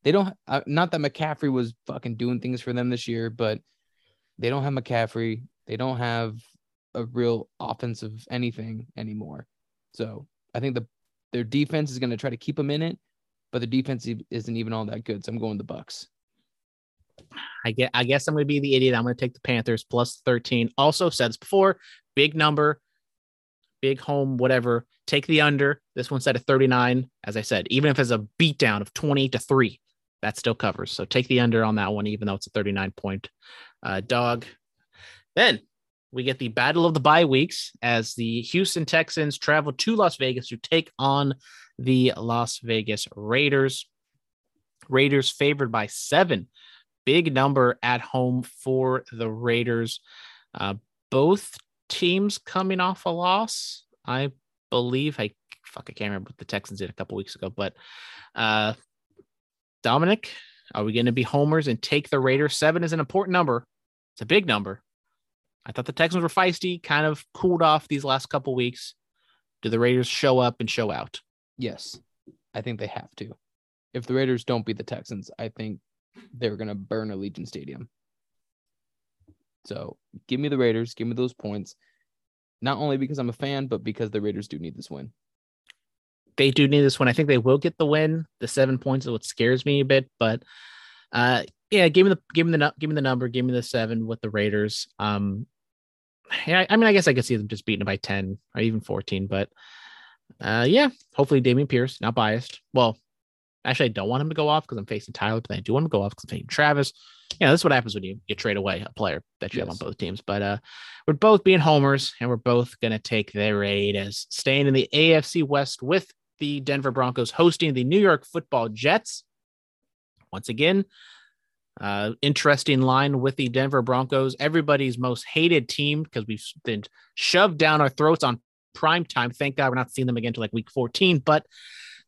they don't uh, not that McCaffrey was fucking doing things for them this year, but they don't have McCaffrey. They don't have a real offensive anything anymore. So I think the their defense is going to try to keep them in it, but the defense isn't even all that good. So I'm going the Bucs. I get. I guess I'm going to be the idiot. I'm going to take the Panthers plus 13. Also said this before, big number, big home, whatever. Take the under. This one's at a 39. As I said, even if it's a beatdown of 20 to three, that still covers. So take the under on that one, even though it's a 39 point uh, dog. Then we get the battle of the bye weeks as the Houston Texans travel to Las Vegas to take on the Las Vegas Raiders. Raiders favored by seven. Big number at home for the Raiders. Uh, both teams coming off a loss. I believe I fuck I can't remember what the Texans did a couple weeks ago, but uh, Dominic, are we going to be homers and take the Raiders? Seven is an important number. It's a big number. I thought the Texans were feisty, kind of cooled off these last couple weeks. Do the Raiders show up and show out? Yes, I think they have to. If the Raiders don't beat the Texans, I think they're going to burn Allegiant Stadium. So give me the Raiders, give me those points. Not only because I'm a fan, but because the Raiders do need this win they do need this one. I think they will get the win. The seven points is what scares me a bit, but uh, yeah, give me the give me the give me the number, give me the seven with the Raiders. Um, yeah, I mean, I guess I could see them just beating it by ten or even fourteen, but uh, yeah, hopefully Dameon Pierce, not biased. Well, actually, I don't want him to go off because I'm facing Tyler, but I do want him to go off because I'm facing Travis. Yeah, this is what happens when you, you trade away a player that you yes. have on both teams. But uh, we're both being homers, and we're both gonna take the as staying in the AFC West with the Denver Broncos hosting the New York Football Jets. Once again, uh, interesting line with the Denver Broncos, everybody's most hated team because we've been shoved down our throats on prime time. Thank God we're not seeing them again until like week 14. But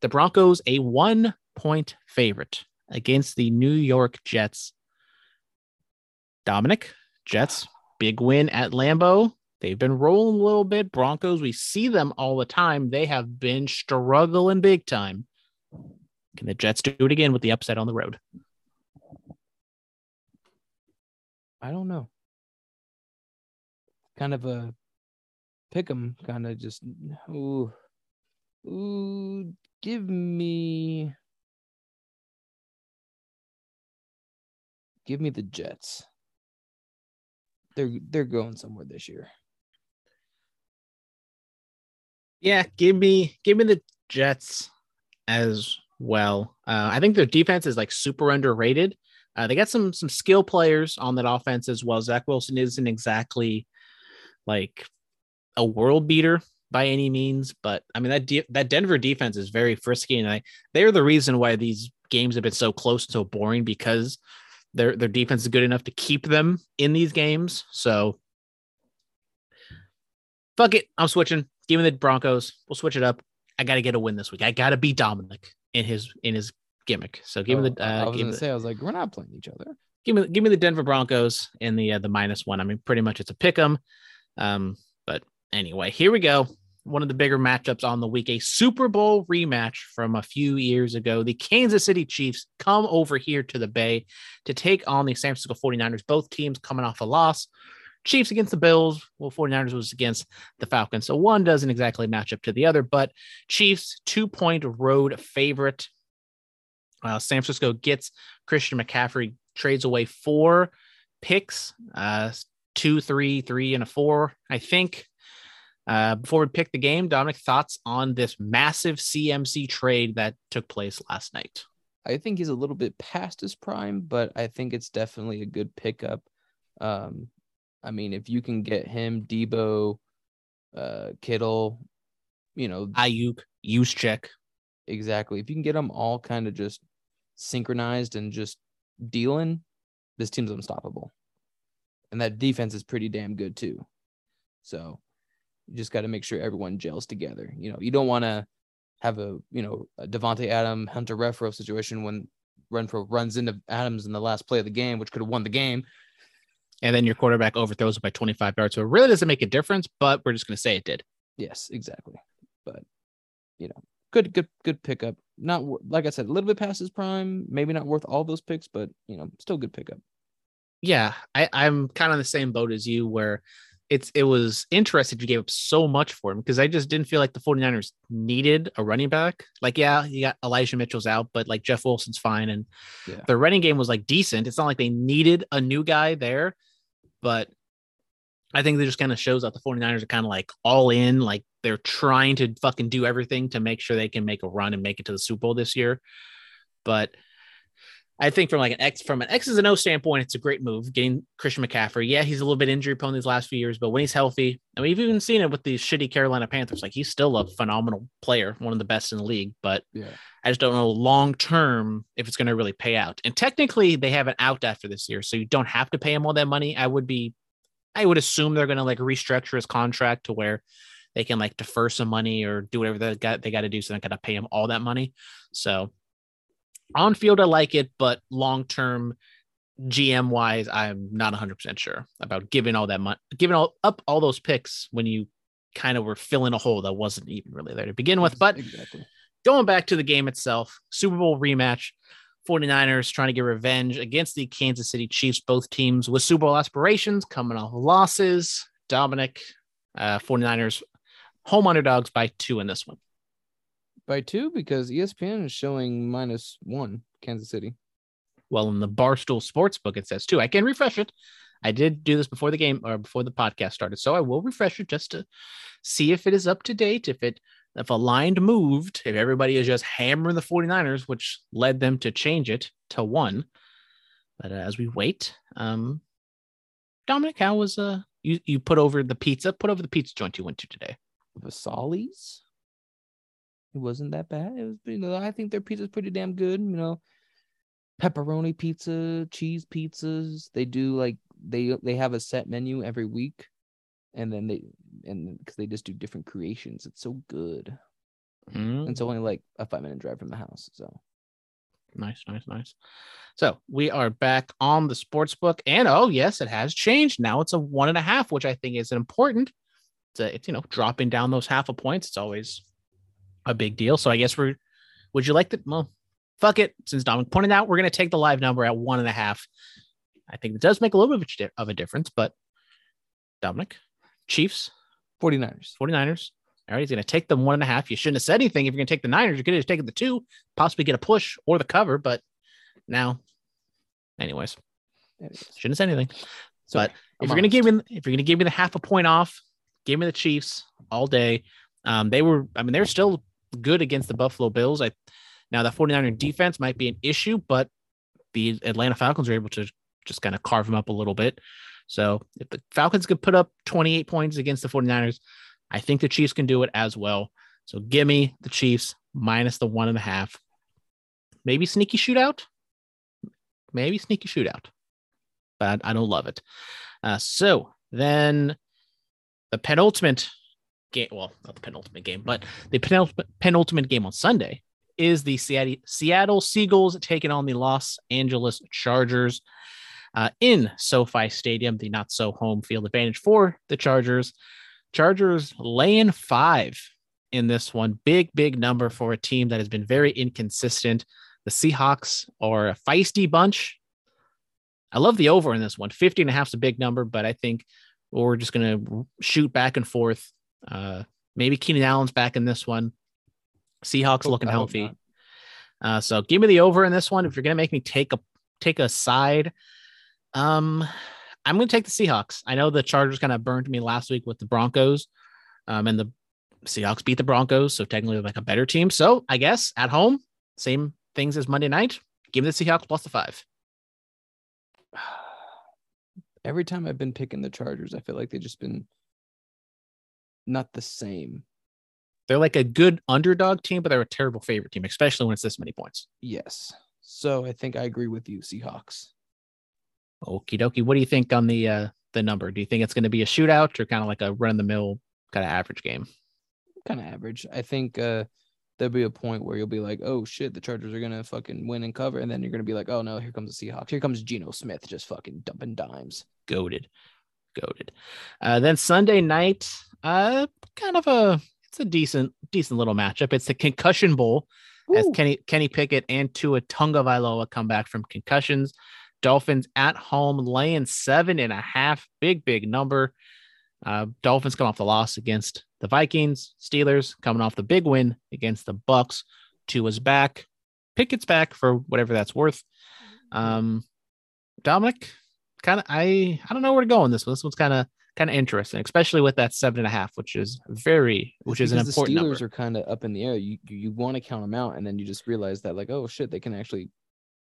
the Broncos, a one point favorite against the New York Jets. Dominic, Jets, big win at Lambeau. They've been rolling a little bit. Broncos, we see them all the time. They have been struggling big time. Can the Jets do it again with the upset on the road? I don't know. Kind of a pick 'em, kind of just ooh, ooh. Give me, give me the Jets. They're they're going somewhere this year. Yeah, give me give me the Jets as well. Uh, I think their defense is like super underrated. Uh, they got some some skill players on that offense as well. Zach Wilson isn't exactly like a world beater by any means, but I mean that de- that Denver defense is very frisky, and I, they're the reason why these games have been so close, so boring because their their defense is good enough to keep them in these games. So fuck it, I'm switching. Give me the Broncos. We'll switch it up. I got to get a win this week. I got to beat Dominic in his in his gimmick. So give Oh, me the. Uh, I was give gonna the- say, I was like, we're not playing each other. give me give me the Denver Broncos in the uh, the minus one. I mean, pretty much it's a pick 'em. Um, but anyway, here we go. One of the bigger matchups on the week, a Super Bowl rematch from a few years ago. The Kansas City Chiefs come over here to the Bay to take on the San Francisco 49ers. Both teams coming off a loss. Chiefs against the Bills. Well, 49ers was against the Falcons. So one doesn't exactly match up to the other, but Chiefs two point road favorite. Uh, San Francisco gets Christian McCaffrey, trades away four picks, uh, two, three, three, and a four, I think. Uh, before we pick the game, Dominic, thoughts on this massive CMC trade that took place last night? I think he's a little bit past his prime, but I think it's definitely a good pickup. Um, I mean, if you can get him, Deebo, uh, Kittle, you know, Aiyuk, use check. exactly. If you can get them all kind of just synchronized and just dealing, this team's unstoppable. And that defense is pretty damn good too. So you just got to make sure everyone gels together. You know, you don't want to have a, you know, a Davante Adam, Hunter Renfrow situation when Renfrow runs into Adams in the last play of the game, which could have won the game. And then your quarterback overthrows it by 25 yards. So it really doesn't make a difference, but we're just going to say it did. Yes, exactly. But you know, good, good, good pickup. Not like I said, a little bit past his prime. Maybe not worth all those picks, but you know, still good pickup. yeah, I, I'm kind of the same boat as you where it's it was interesting you gave up so much for him because I just didn't feel like the 49ers needed a running back. Like, yeah, you got Elijah Mitchell's out, but like Jeff Wilson's fine. And Yeah. the running game was like decent. It's not like they needed a new guy there, but I think that just kind of shows that the 49ers are kind of like all in, like they're trying to fucking do everything to make sure they can make a run and make it to the Super Bowl this year. But I think from like an X from an X's and O standpoint, it's a great move getting Christian McCaffrey. Yeah, he's a little bit injury prone these last few years, but when he's healthy, and we've even seen it with the shitty Carolina Panthers, like he's still a phenomenal player, one of the best in the league. But Yeah. I just don't know long term if it's going to really pay out. And technically, they have an out after this year, so you don't have to pay him all that money. I would be, I would assume they're going to like restructure his contract to where they can like defer some money or do whatever they got they got to do, so they're going to pay him all that money. So on field, I like it, but long term, GM wise, I'm not 100 percent sure about giving all that money, giving all up all those picks when you kind of were filling a hole that wasn't even really there to begin with. But exactly. going back to the game itself, Super Bowl rematch. 49ers trying to get revenge against the Kansas City Chiefs, both teams with Super Bowl aspirations coming off losses. Dominic, uh, 49ers home underdogs by two in this one. By two, because ESPN is showing minus one Kansas City. Well, in the Barstool Sportsbook, it says two. I can refresh it. I did do this before the game or before the podcast started, so I will refresh it just to see if it is up to date. If it if a line moved, if everybody is just hammering the 49ers, which led them to change it to one. But uh, as we wait, um, Dominic, how was uh you you put over the pizza? Put over the pizza joint you went to today. Vasali's. It wasn't that bad. It was, you know, I think their pizza's pretty damn good. You know, pepperoni pizza, cheese pizzas. They do like they they have a set menu every week, and then they and because they just do different creations. It's so good. Mm. It's only like a five minute drive from the house. So Nice, nice, nice. So we are back on the sports book, and oh yes, it has changed. Now it's a one and a half, which I think is important. It's, a, it's you know dropping down those half a points. It's always a big deal. So I guess we're. Would you like to? Well, fuck it. Since Dominic pointed out, we're going to take the live number at one and a half. I think it does make a little bit of a difference, but Dominic, Chiefs, 49ers. 49ers. All right, he's going to take them one and a half. You shouldn't have said anything. If you're going to take the Niners, you could have taken the two, possibly get a push or the cover. But now, anyways, shouldn't have said anything. So but if you're going to give me, if you're going to give me the half a point off, give me the Chiefs all day. Um, they were, I mean, they're still good against the Buffalo Bills. I now the 49er defense might be an issue, but the Atlanta Falcons are able to just kind of carve them up a little bit. So if the Falcons could put up 28 points against the 49ers, I think the Chiefs can do it as well. So give me the Chiefs minus the one and a half. Maybe sneaky shootout. Maybe sneaky shootout. But I don't love it. Uh, so then the penultimate game, well, not the penultimate game, but the penultimate, penultimate game on Sunday is the Seattle, Seagulls taking on the Los Angeles Chargers uh, in SoFi Stadium, the not so home field advantage for the Chargers. Chargers laying five in this one. Big, big number for a team that has been very inconsistent. The Seahawks are a feisty bunch. I love the over in this one. 50 and a half is a big number, but I think we're just going to shoot back and forth. Uh, maybe Keenan Allen's back in this one. Seahawks looking healthy. Uh, so give me the over in this one. If you're going to make me take a take a side, um, I'm going to take the Seahawks. I know the Chargers kind of burned me last week with the Broncos, um, and the Seahawks beat the Broncos, so technically like a better team. So I guess at home, same things as Monday night. Give me the Seahawks plus the five. Every time I've been picking the Chargers, I feel like they've just been not the same. They're like a good underdog team, but they're a terrible favorite team, especially when it's this many points. Yes. So I think I agree with you, Seahawks. Okie dokie. What do you think on the uh, the number? Do you think it's going to be a shootout or kind of like a run of the mill kind of average game? Kind of average. I think uh, there'll be a point where you'll be like, oh shit, the Chargers are gonna fucking win and cover, and then you're gonna be like, oh no, here comes the Seahawks. Here comes Geno Smith just fucking dumping dimes. Goaded, goaded. Uh, then Sunday night, uh, kind of a it's a decent decent little matchup. It's the Concussion Bowl. Ooh. As Kenny Kenny Pickett and Tua Tagovailoa come back from concussions. Dolphins at home laying seven and a half. Big, big number. Uh, Dolphins come off the loss against the Vikings. Steelers coming off the big win against the Bucs. Tua's back. Pickett's back for whatever that's worth. Um, Dominic, kind of, I, I don't know where to go on this one. This one's kind of, kind of interesting, especially with that seven and a half, which is very, which is an important. The Steelers number. are kind of up in the air. You you, want to count them out, and then you just realize that like, oh shit, they can actually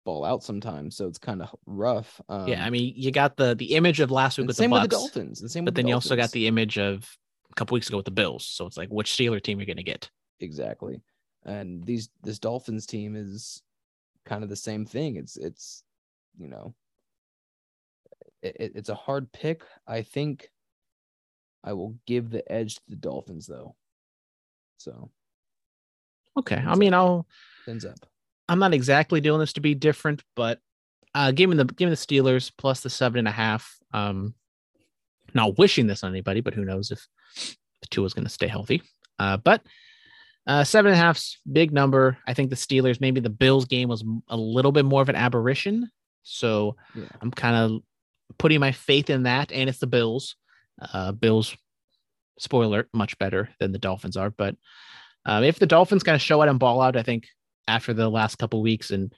ball out sometimes, so it's kind of rough. Um, yeah, I mean, you got the the image of last week with the Bucs, with the Dolphins, the same. But then the you also got the image of a couple weeks ago with the Bills. So it's like, which Steeler team you're going to get? Exactly, and these this Dolphins team is kind of the same thing. It's it's you know, it, it's a hard pick. I think I will give the edge to the Dolphins though. So okay, I mean, I'll ends up. I'm not exactly doing this to be different, but uh, giving the giving the Steelers plus the seven and a half. Um, not wishing this on anybody, but who knows if the Tua is going to stay healthy. Uh, but uh, seven and a half's big number. I think the Steelers, maybe the Bills game was a little bit more of an aberration. So yeah. I'm kind of putting my faith in that, and it's the Bills. Uh, Bills, spoiler, much better than the Dolphins are. But um, if the Dolphins kind of show out and ball out, I think after the last couple weeks and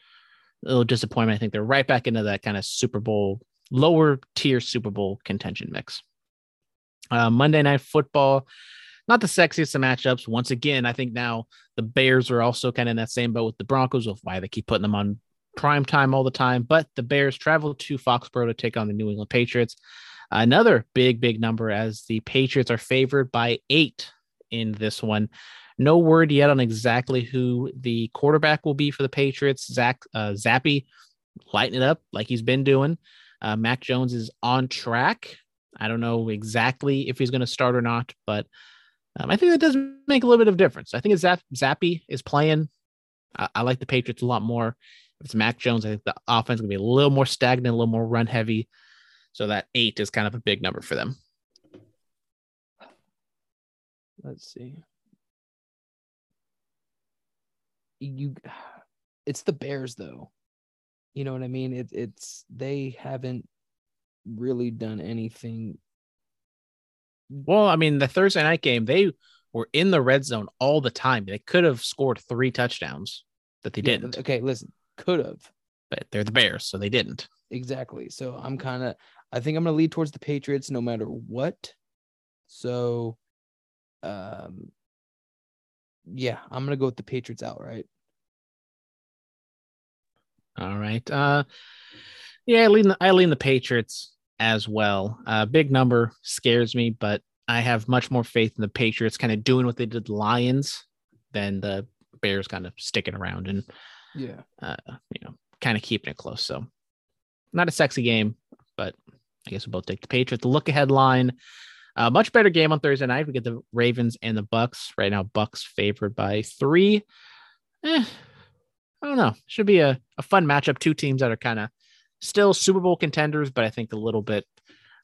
a little disappointment. I think they're right back into that kind of Super Bowl, lower tier Super Bowl contention mix. Uh, Monday Night Football, not the sexiest of matchups. Once again, I think now the Bears are also kind of in that same boat with the Broncos of why they keep putting them on prime time all the time. But the Bears travel to Foxborough to take on the New England Patriots. Another big, big number as the Patriots are favored by eight in this one. No word yet on exactly who the quarterback will be for the Patriots. Zach uh, Zappe lighting it up like he's been doing. Uh, Mac Jones is on track. I don't know exactly if he's going to start or not, but um, I think that does make a little bit of difference. I think if Zap- Zappe is playing, I-, I like the Patriots a lot more. If it's Mac Jones, I think the offense is going to be a little more stagnant, a little more run heavy. So that eight is kind of a big number for them. Let's see. you it's the Bears though. You know what I mean? It, it's they haven't really done anything. Well, I mean, the Thursday night game, they were in the red zone all the time. They could have scored three touchdowns that they Yeah, didn't, okay, listen, could have but they're the Bears, so they didn't. exactly. So I'm kind of, I think I'm gonna lead towards the Patriots no matter what. So, um, yeah, I'm gonna go with the Patriots outright. All right. Uh, yeah, I lean the, I lean the Patriots as well. Uh, big number scares me, but I have much more faith in the Patriots kind of doing what they did the Lions than the Bears kind of sticking around and Yeah. uh, you know kind of keeping it close. So not a sexy game, but I guess we'll both take the Patriots. The look ahead line. A much better game on Thursday night. We get the Ravens and the Bucs. Right now, Bucs favored by three. Eh, I don't know. Should be a, a fun matchup. Two teams that are kind of still Super Bowl contenders, but I think a little bit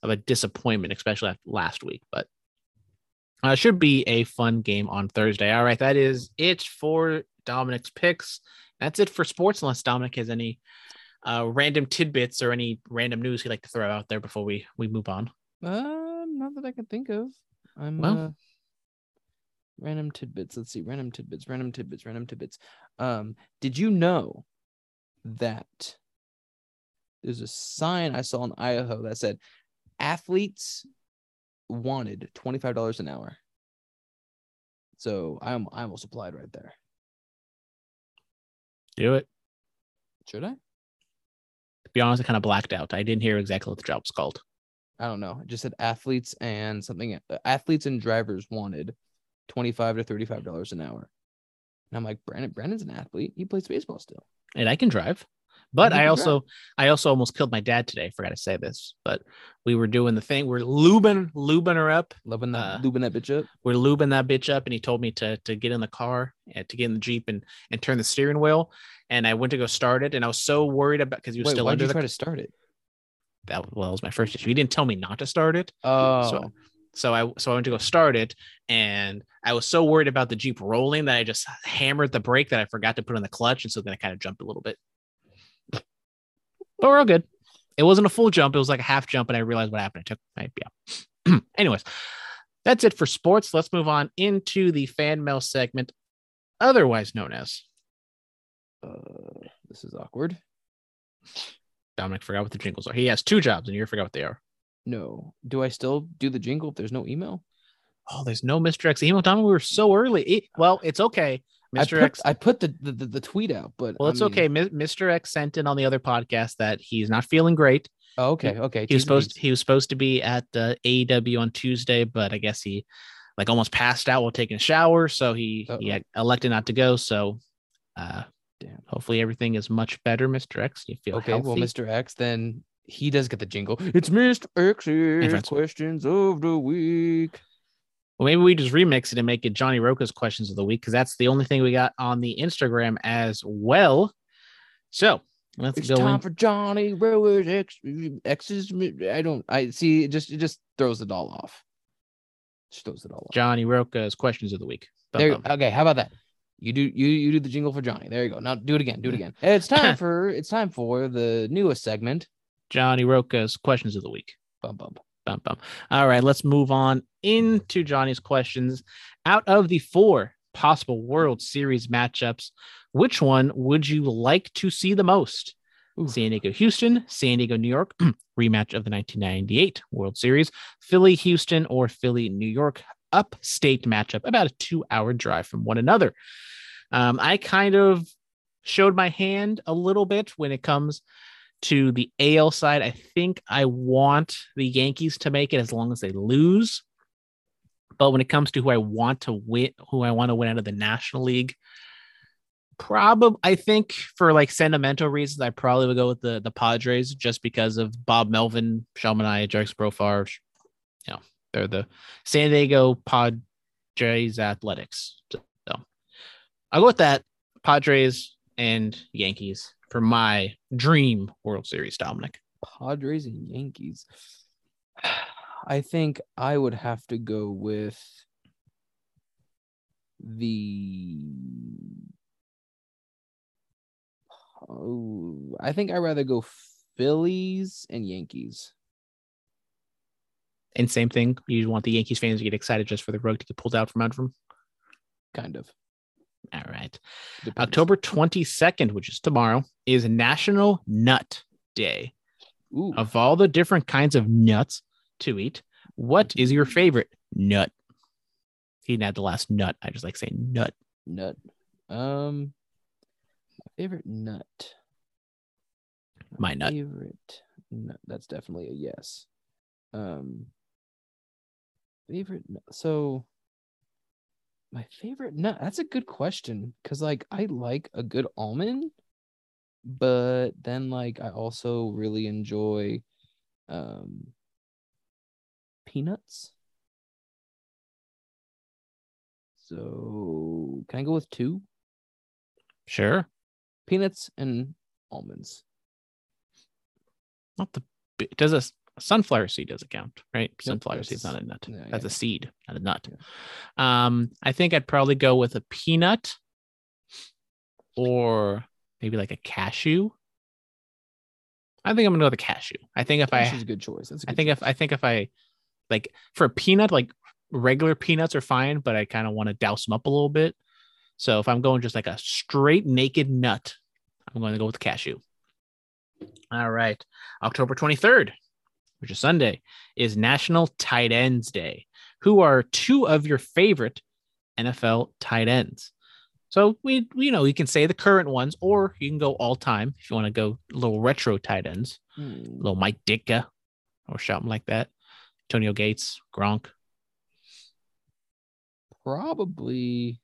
of a disappointment, especially last week. But uh, should be a fun game on Thursday. All right, that is it for Dominic's picks. That's it for sports, unless Dominic has any uh, random tidbits or any random news he'd like to throw out there before we we move on. Uh, not that I can think of. I'm Well- uh, random tidbits. Let's see, random tidbits, random tidbits, random tidbits. Um, did you know that there's a sign I saw in Idaho that said athletes wanted twenty five dollars an hour. So I'm I almost applied right there. Do it. Should I? Be honest, I kind of blacked out. I didn't hear exactly what the job was called. I don't know. It just said athletes and something. uh, Athletes and drivers wanted twenty five to thirty five dollars an hour. And I'm like, Brandon. Brandon's an athlete. He plays baseball still. and I can drive. But I also I also almost killed my dad today. Forgot to say this, but we were doing the thing. We're lubing lubing her up. Loving that, Uh, lubing that bitch up. We're lubing that bitch up, and he told me to to get in the car, uh, to get in the jeep, and and turn the steering wheel. And I went to go start it, and I was so worried about because he was Wait, still why did under you the. try to start it? that well, that was my first issue. He didn't tell me not to start it, Oh, so so I so I went to go start it, and I was so worried about the jeep rolling that I just hammered the brake that I forgot to put on the clutch, and so then I kind of jumped a little bit. But we're all good. It wasn't a full jump; it was like a half jump, and I realized what happened. I took my yeah. Anyways, that's it for sports. Let's move on into the fan mail segment, otherwise known as uh, this is awkward. Dominic forgot what the jingles are. He has two jobs, and you forgot what they are. No, do I still do the jingle if there's no email? Oh, there's no Mr. X email. Dominic, we were so early. It- well, it's okay. I Mr. put, X I put the, the, the, tweet out, but Well, I it's mean- okay. Mr. X sent in on the other podcast that he's not feeling great. Oh, okay, okay. He was supposed B's. he was supposed to be at the AEW on Tuesday, but I guess he like almost passed out while taking a shower, so he he Uh-oh. had elected not to go. So, uh, Damn. hopefully everything is much better, Mr. X. You feel Okay, healthy. well, Mr. X, then he does get the jingle. It's Mr. X's questions of the week. Well, maybe we just remix it and make it Johnny Roca's questions of the week because that's the only thing we got on the Instagram as well. So let's It's go time in. for Johnny Rowers X X's. I don't. I see. It just it just throws it all off. Just throws it all off. Johnny Roca's questions of the week. There, okay, how about that? You do you you do the jingle for Johnny. There you go. Now do it again. Do it again. It's time for it's time for the newest segment. Johnny Roca's questions of the week. Bum bum. Bum, bum. All right, let's move on into Johnny's questions. Out of the four possible World Series matchups, which one would you like to see the most? Ooh. San Diego, Houston, San Diego, New York, rematch of the 1998 World Series, Philly, Houston, or Philly, New York, upstate matchup, about a two hour drive from one another. Um, I kind of showed my hand a little bit when it comes to the AL side. I think I want the Yankees to make it as long as they lose. But when it comes to who I want to win, who I want to win out of the National League, probably I think for like sentimental reasons, I probably would go with the the Padres just because of Bob Melvin, Sean Manaea, Jax Profar. You know, they're the San Diego Padres Athletics. So I'll go with that. Padres and Yankees for my dream World Series, Dominic. Padres and Yankees. I think I would have to go with the Oh, I think I'd rather go Phillies and Yankees. And same thing, you want the Yankees fans to get excited just for the rug to get pulled out from under them. Kind of. All right. Depends. October 22nd, which is tomorrow, is National Nut Day. Ooh, Of all the different kinds of nuts to eat, what is your favorite nut? He didn't add the last nut. I just like saying nut. nut. Um, my favorite nut. My nut. Favorite nut. That's definitely a yes. Um, favorite. nut- So, my favorite nut. That's a good question because, like, I like a good almond, but then, like, I also really enjoy, um, peanuts. So, can I go with two? Sure. Peanuts and almonds. Not the does a sunflower seed doesn't count, right? Sunflower seed's that's- not a nut. yeah, That's yeah. a seed, not a nut. Um, I think I'd probably go with a peanut or maybe like a cashew. I think I'm gonna go with a cashew. I think if Cashew's I a good choice. That's a I good think if. I think if I like for a peanut, like regular peanuts are fine, but I kind of want to douse them up a little bit. So if I'm going just like a straight naked nut, I'm going to go with the cashew. All right. October 23rd, which is Sunday, is National Tight Ends Day. Who are two of your favorite NFL tight ends? So we, you know, you can say the current ones, or you can go all time if you want to go a little retro tight ends Hmm. little Mike Ditka or something like that. Antonio Gates, Gronk. probably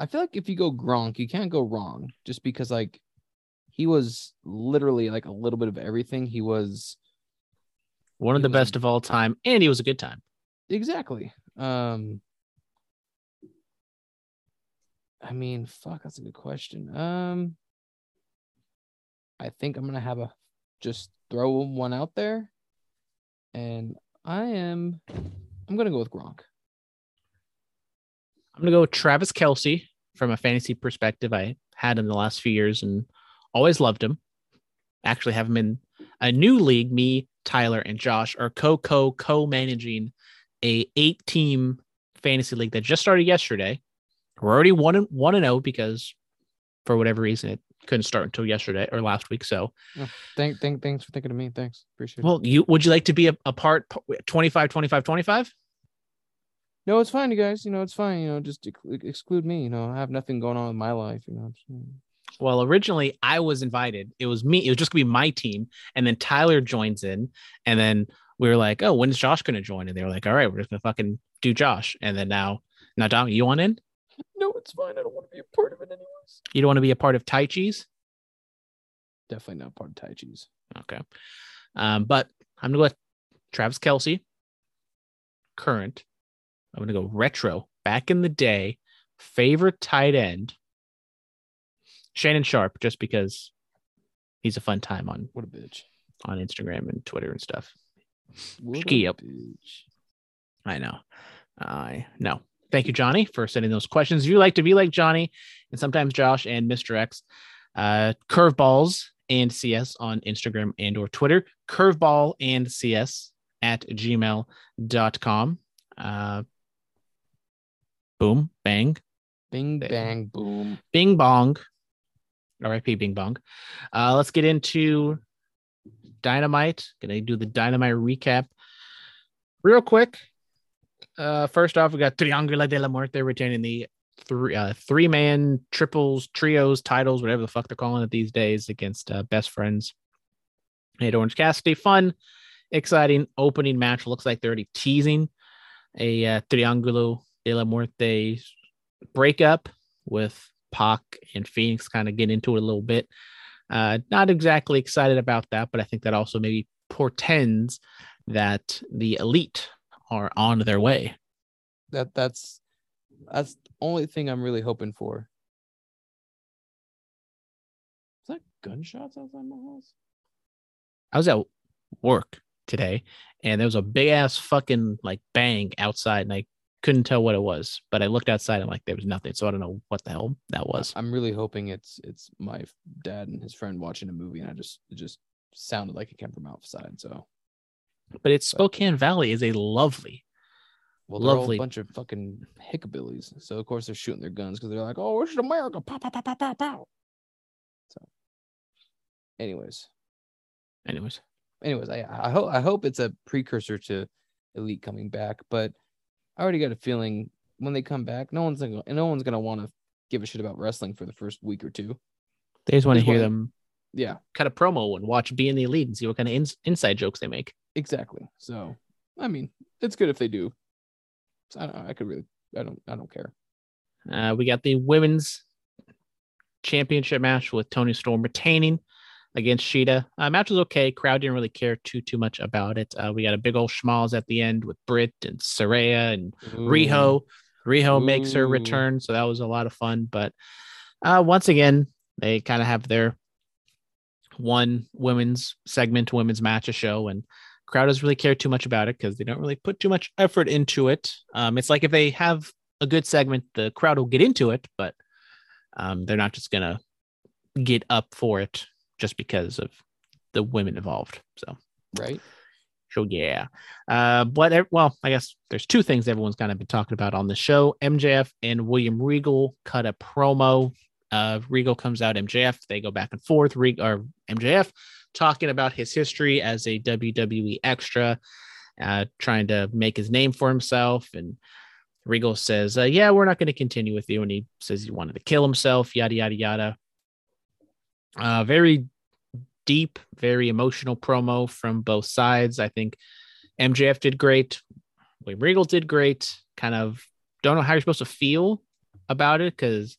I feel like if you go Gronk, you can't go wrong just because like he was literally like a little bit of everything. He was One of the best of all time, and he was a good time. exactly. Um I mean, fuck, that's a good question. Um I think I'm gonna have a just throw one out there. And I am I'm gonna go with Gronk. I'm gonna go with Travis Kelce from a fantasy perspective. I had in the last few years and always loved him. Actually, have him in a new league. Me, Tyler, and Josh are co co co managing a eight team fantasy league that just started yesterday. We're already one and one and zero because for whatever reason it couldn't start until yesterday or last week. So Thank, thank, thanks for thinking of me. Thanks. Appreciate it. Well, you would you like to be a, a part 25 25 25? No, it's fine, you guys. You know, it's fine. You know, just exclude me. You know, I have nothing going on in my life. You know, Well, originally I was invited. It was me. It was just gonna be my team, and then Tyler joins in, and then we were like, "Oh, when's Josh gonna join?" And they were like, "All right, we're just gonna fucking do Josh." And then now, now Dom, you want in? no, it's fine. I don't want to be a part of it anyways. You don't want to be a part of Tai Chi's? Definitely not part of Tai Chi's. Okay. Um, but I'm gonna go with Travis Kelce, current. I'm gonna go retro, back in the day, favorite tight end, Shannon Sharpe, just because he's a fun time on What a bitch. on Instagram and Twitter and stuff. What a Ski up. bitch. I know. I know. Thank you, Johnny, for sending those questions. If you like to be like Johnny and sometimes Josh and Mr. X, uh, curveballs and CS on Instagram and or Twitter, curveball and CS at gmail.com. Uh, boom, bang, Bing, Bang. bang, boom. bing bong. RIP Bing Bong. Uh, let's get into Dynamite. Gonna do the Dynamite recap real quick. Uh, first off, we got Triangulo de la Muerte retaining the three uh, three man triples, trios, titles, whatever the fuck they're calling it these days against uh, best friends. At Orange Cassidy, fun, exciting opening match. Looks like they're already teasing a uh, Triangulo de la Muerte breakup with Pac and Fénix kind of get into it a little bit. Uh, not exactly excited about that, but I think that also maybe portends that the elite are on their way. That that's that's the only thing I'm really hoping for. Is that gunshots outside my house? I was at work today and there was a big ass fucking like bang outside and I couldn't tell what it was, but I looked outside and like there was nothing. So I don't know what the hell that was. I'm really hoping it's it's my dad and his friend watching a movie, and I just it just sounded like it came from outside. So, but it's Spokane Valley is a lovely, well, Lovely. a bunch of fucking hickabillies. So of course they're shooting their guns because they're like, "Oh, this is America!" Pow, pow, pow, pow, pow, pow. So, anyways, anyways. anyways, I I hope I hope it's a precursor to Elite coming back, but I already got a feeling when they come back, no one's gonna no one's gonna want to give a shit about wrestling for the first week or two. They just want to hear wanna- them Yeah, cut a promo and watch Being the Elite and see what kind of ins- inside jokes they make. exactly. So I mean, it's good if they do. So I don't, I could really I don't I don't care. Uh, we got the women's championship match with Toni Storm retaining against Shida. Uh, match was okay. Crowd didn't really care too too much about it. Uh, we got a big old schmozz at the end with Britt and Saraya and Riho. Riho makes her return, so that was a lot of fun. But uh, once again, they kind of have their one women's segment, women's match, a show, and crowd doesn't really care too much about it because they don't really put too much effort into it. Um, it's like if they have a good segment, the crowd will get into it, but um, they're not just gonna get up for it just because of the women involved. So right? so yeah. Uh, but well, I guess there's two things everyone's kind of been talking about on the show. MJF and William Regal cut a promo. Uh, Regal comes out, MJF. They go back and forth. Re- or MJF talking about his history as a WWE extra, uh, trying to make his name for himself. And Regal says, uh, "Yeah, we're not going to continue with you." And he says he wanted to kill himself. Yada yada yada. Uh, very deep, very emotional promo from both sides. I think MJF did great. William Regal did great. Kind of don't know how you're supposed to feel about it because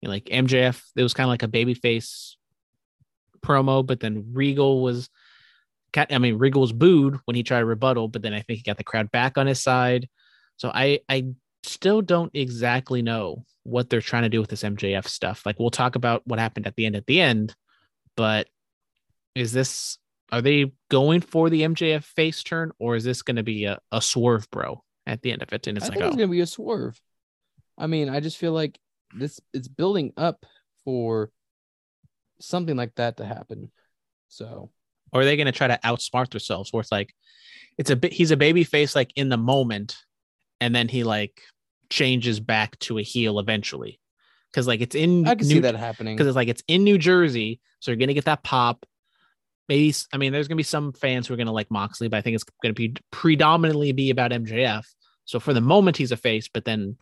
you know, like MJF, it was kind of like a babyface promo, but then Regal was I mean, Regal was booed when he tried rebuttal, but then I think he got the crowd back on his side. So I I still don't exactly know what they're trying to do with this MJF stuff. Like we'll talk about what happened at the end at the end, but is this are they going for the MJF face turn or is this going to be a, a swerve bro at the end of it? And it's I like, think it's oh, gonna be a swerve. I mean, I just feel like this it's building up for something like that to happen. So or are they going to try to outsmart themselves? Where it's like, it's a bit, he's a baby face like in the moment, and then he like changes back to a heel eventually. Cause like it's in I can New- see that happening. because it's like it's in New Jersey, so you're gonna get that pop. Maybe I mean, there's gonna be some fans who are gonna like Moxley, but I think it's gonna be predominantly be about MJF. So for the moment, he's a face, but then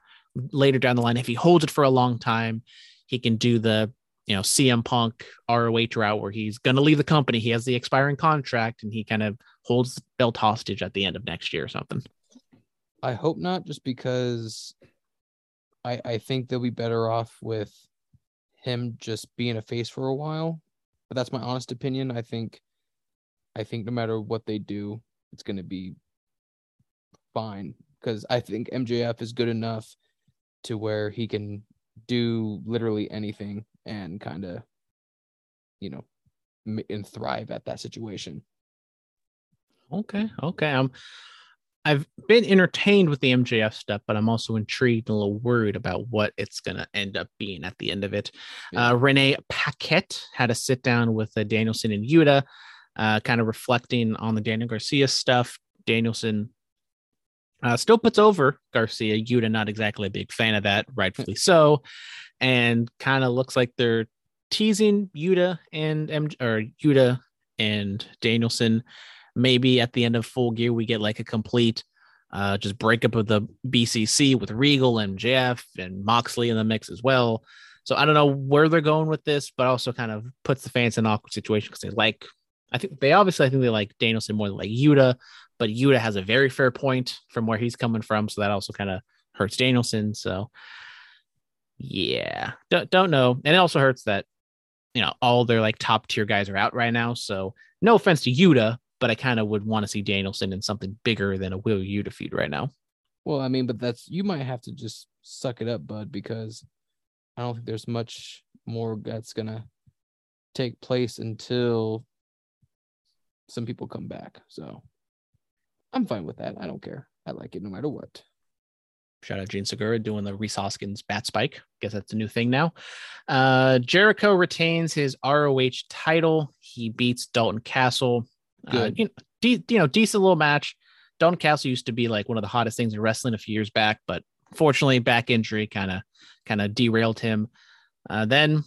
later down the line, if he holds it for a long time, he can do the you know CM Punk ROH route where he's gonna leave the company. He has the expiring contract, and he kind of holds the belt hostage at the end of next year or something. I hope not, just because I I think they'll be better off with him just being a face for a while. But that's my honest opinion. I think I think no matter what they do, it's gonna be fine. Because I think MJF is good enough to where he can do literally anything and kind of, you know, and thrive at that situation. Okay, okay. Um, I've been entertained with the MJF stuff, but I'm also intrigued and a little worried about what it's gonna end up being at the end of it. Yeah. Uh, Renee Paquette had a sit down with uh, Danielson and Yuta, uh, kind of reflecting on the Daniel Garcia stuff. Danielson uh, still puts over Garcia. Yuta not exactly a big fan of that, rightfully so, and kind of looks like they're teasing Yuta and M or Yuta and Danielson maybe at the end of full gear we get like a complete uh just breakup of the bcc with regal and mjf and moxley in the mix as well. So i don't know where they're going with this but also kind of puts the fans in an awkward situation because they like i think they obviously i think they like danielson more than like yuta but yuta has a very fair point from where he's coming from so that also kind of hurts danielson so yeah. Don't, don't know. And it also hurts that you know all their like top tier guys are out right now so no offense to yuta but I kind of would want to see Danielson in something bigger than a Will Yuta feud right now. Well, I mean, but that's you might have to just suck it up, bud, because I don't think there's much more that's gonna take place until some people come back. So I'm fine with that. I don't care. I like it no matter what. Shout out Jean Segura doing the Rhys Hoskins bat spike. Guess that's a new thing now. Uh, Jericho retains his ROH title. He beats Dalton Castle. Uh, Good. you, know, de- you know, decent little match. Don Castle used to be like one of the hottest things in wrestling a few years back, but fortunately, back injury kind of kind of derailed him. Uh, then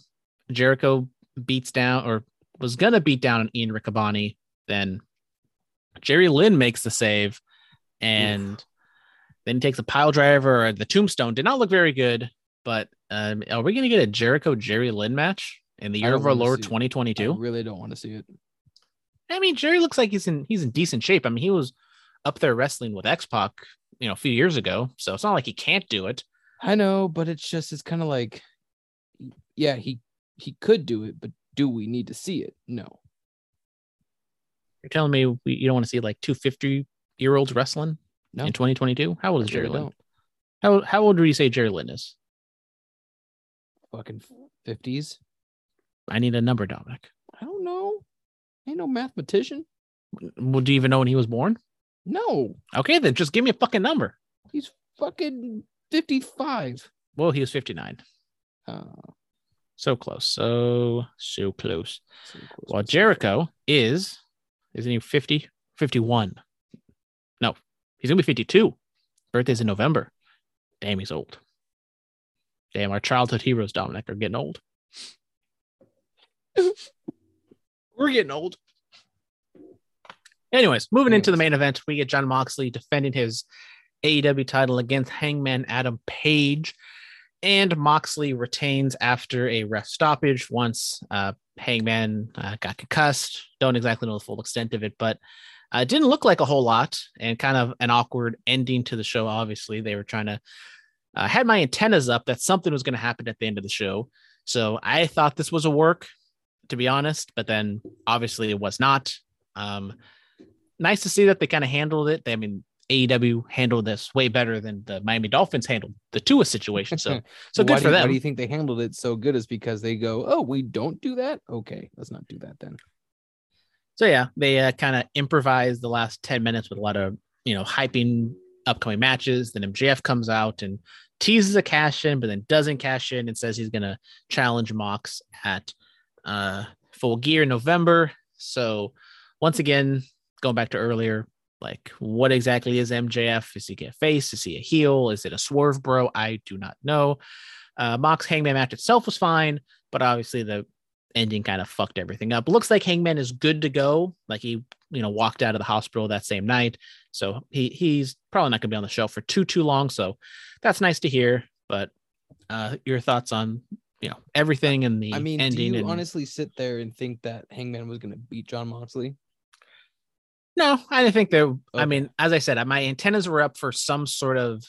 Jericho beats down or was gonna beat down Ian Riccaboni. Then Jerry Lynn makes the save, and then he takes a pile driver or the tombstone. Did not look very good, but um, are we gonna get a Jericho Jerry Lynn match in the year of our Lord 2022? I really don't want to see it. I mean, Jerry looks like he's in he's in decent shape. I mean, he was up there wrestling with X Pac, you know, a few years ago. So it's not like he can't do it. I know, but it's just it's kind of like, yeah, he he could do it, but do we need to see it? No. You're telling me we, you don't want to see like two fifty year olds wrestling No. in 2022? How old is Jerry really Lynn? How how old do you say Jerry Lynn is? Fucking fifties. I need a number, Dominic. I don't know. Ain't no mathematician. Well, do you even know when he was born? No, Okay, then just give me a fucking number. he's fucking fifty-five. Well, he was 59. Uh, So close. So so close. so close, Well, Jericho is isn't he 50? 51. No, he's gonna be 52. Birthday's in November. Damn, he's old. Damn, our childhood heroes, Dominic, are getting old. We're getting old. Anyways, moving into the main event, we get Jon Moxley defending his AEW title against Hangman Adam Page. And Moxley retains after a ref stoppage once uh, Hangman uh, got concussed. Don't exactly know the full extent of it, but uh, it didn't look like a whole lot and kind of an awkward ending to the show. Obviously, they were trying to uh, had my antennas up that something was going to happen at the end of the show. So I thought this was a work, to be honest, but then obviously it was not. Um, nice to see that they kind of handled it. I mean, AEW handled this way better than the Miami Dolphins handled the Tua situation. So, so good for you, them. Why do you think they handled it so good? Is because they go, oh, we don't do that. Okay, let's not do that then. So yeah, they uh, kind of improvised the last 10 minutes with a lot of, you know, hyping upcoming matches. Then MJF comes out and teases a cash in, but then doesn't cash in and says he's going to challenge Mox at uh, full gear in November. So once again, going back to earlier, like what exactly is MJF? Is he a face? Is he a heel? Is it a swerve bro? I do not know. Uh, Mox Hangman match itself was fine, but obviously the ending kind of fucked everything up. Looks like Hangman is good to go. Like he, you know, walked out of the hospital that same night. So he he's probably not gonna be on the show for too too long. So that's nice to hear. But uh your thoughts on you know everything and the I mean, do you and honestly sit there and think that Hangman was going to beat Jon Moxley? no, I didn't think there. I mean, as I said, my antennas were up for some sort of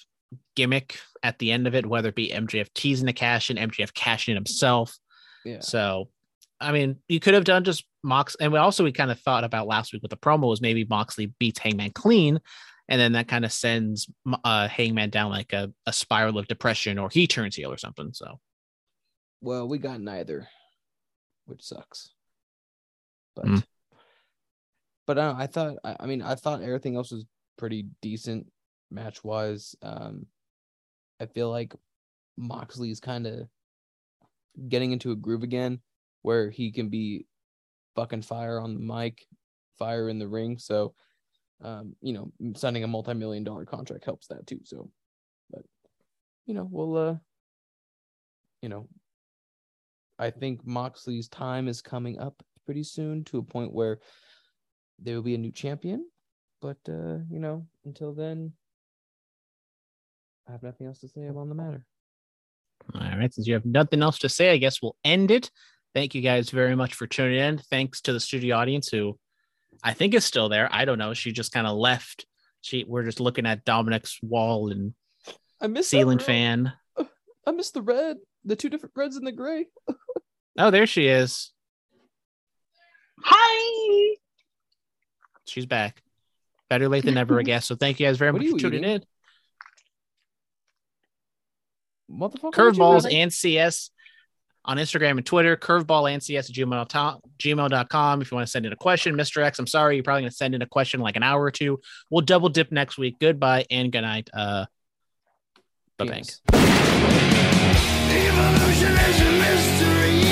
gimmick at the end of it, whether it be MJF teasing the cash and MJF cashing in himself. Yeah. So, I mean, you could have done just Mox, and we also we kind of thought about last week with the promo was maybe Moxley beats Hangman clean, and then that kind of sends uh, Hangman down like a, a spiral of depression, or he turns heel or something. So, Well, we got neither, which sucks. But Mm. but I, I thought I, I mean I thought everything else was pretty decent match wise. Um, I feel like Moxley's kind of getting into a groove again, where he can be fucking fire on the mic, fire in the ring. So, um, you know, signing a multi-million dollar contract helps that too. So, but you know, we'll uh, you know, I think Moxley's time is coming up pretty soon to a point where there will be a new champion. But uh, you know, until then, I have nothing else to say on the matter. all right, since you have nothing else to say, I guess we'll end it. Thank you guys very much for tuning in. Thanks to the studio audience who I think is still there. I don't know. She just kind of left. She we're just looking at Dominic's wall and I miss ceiling fan. I miss the red, the two different reds and the gray. Oh, there she is. Hi. She's back. Better late than never, I guess. So thank you guys very What much for tuning eating? in. Motherfucker. Curveballs and CS on Instagram and Twitter. Curveball and CS at gmail, gmail.com. If you want to send in a question, Mr. X, I'm sorry, you're probably going to send in a question in like an hour or two. We'll double dip next week. Goodbye and good night. Uh, the bank. Evolution is a mystery,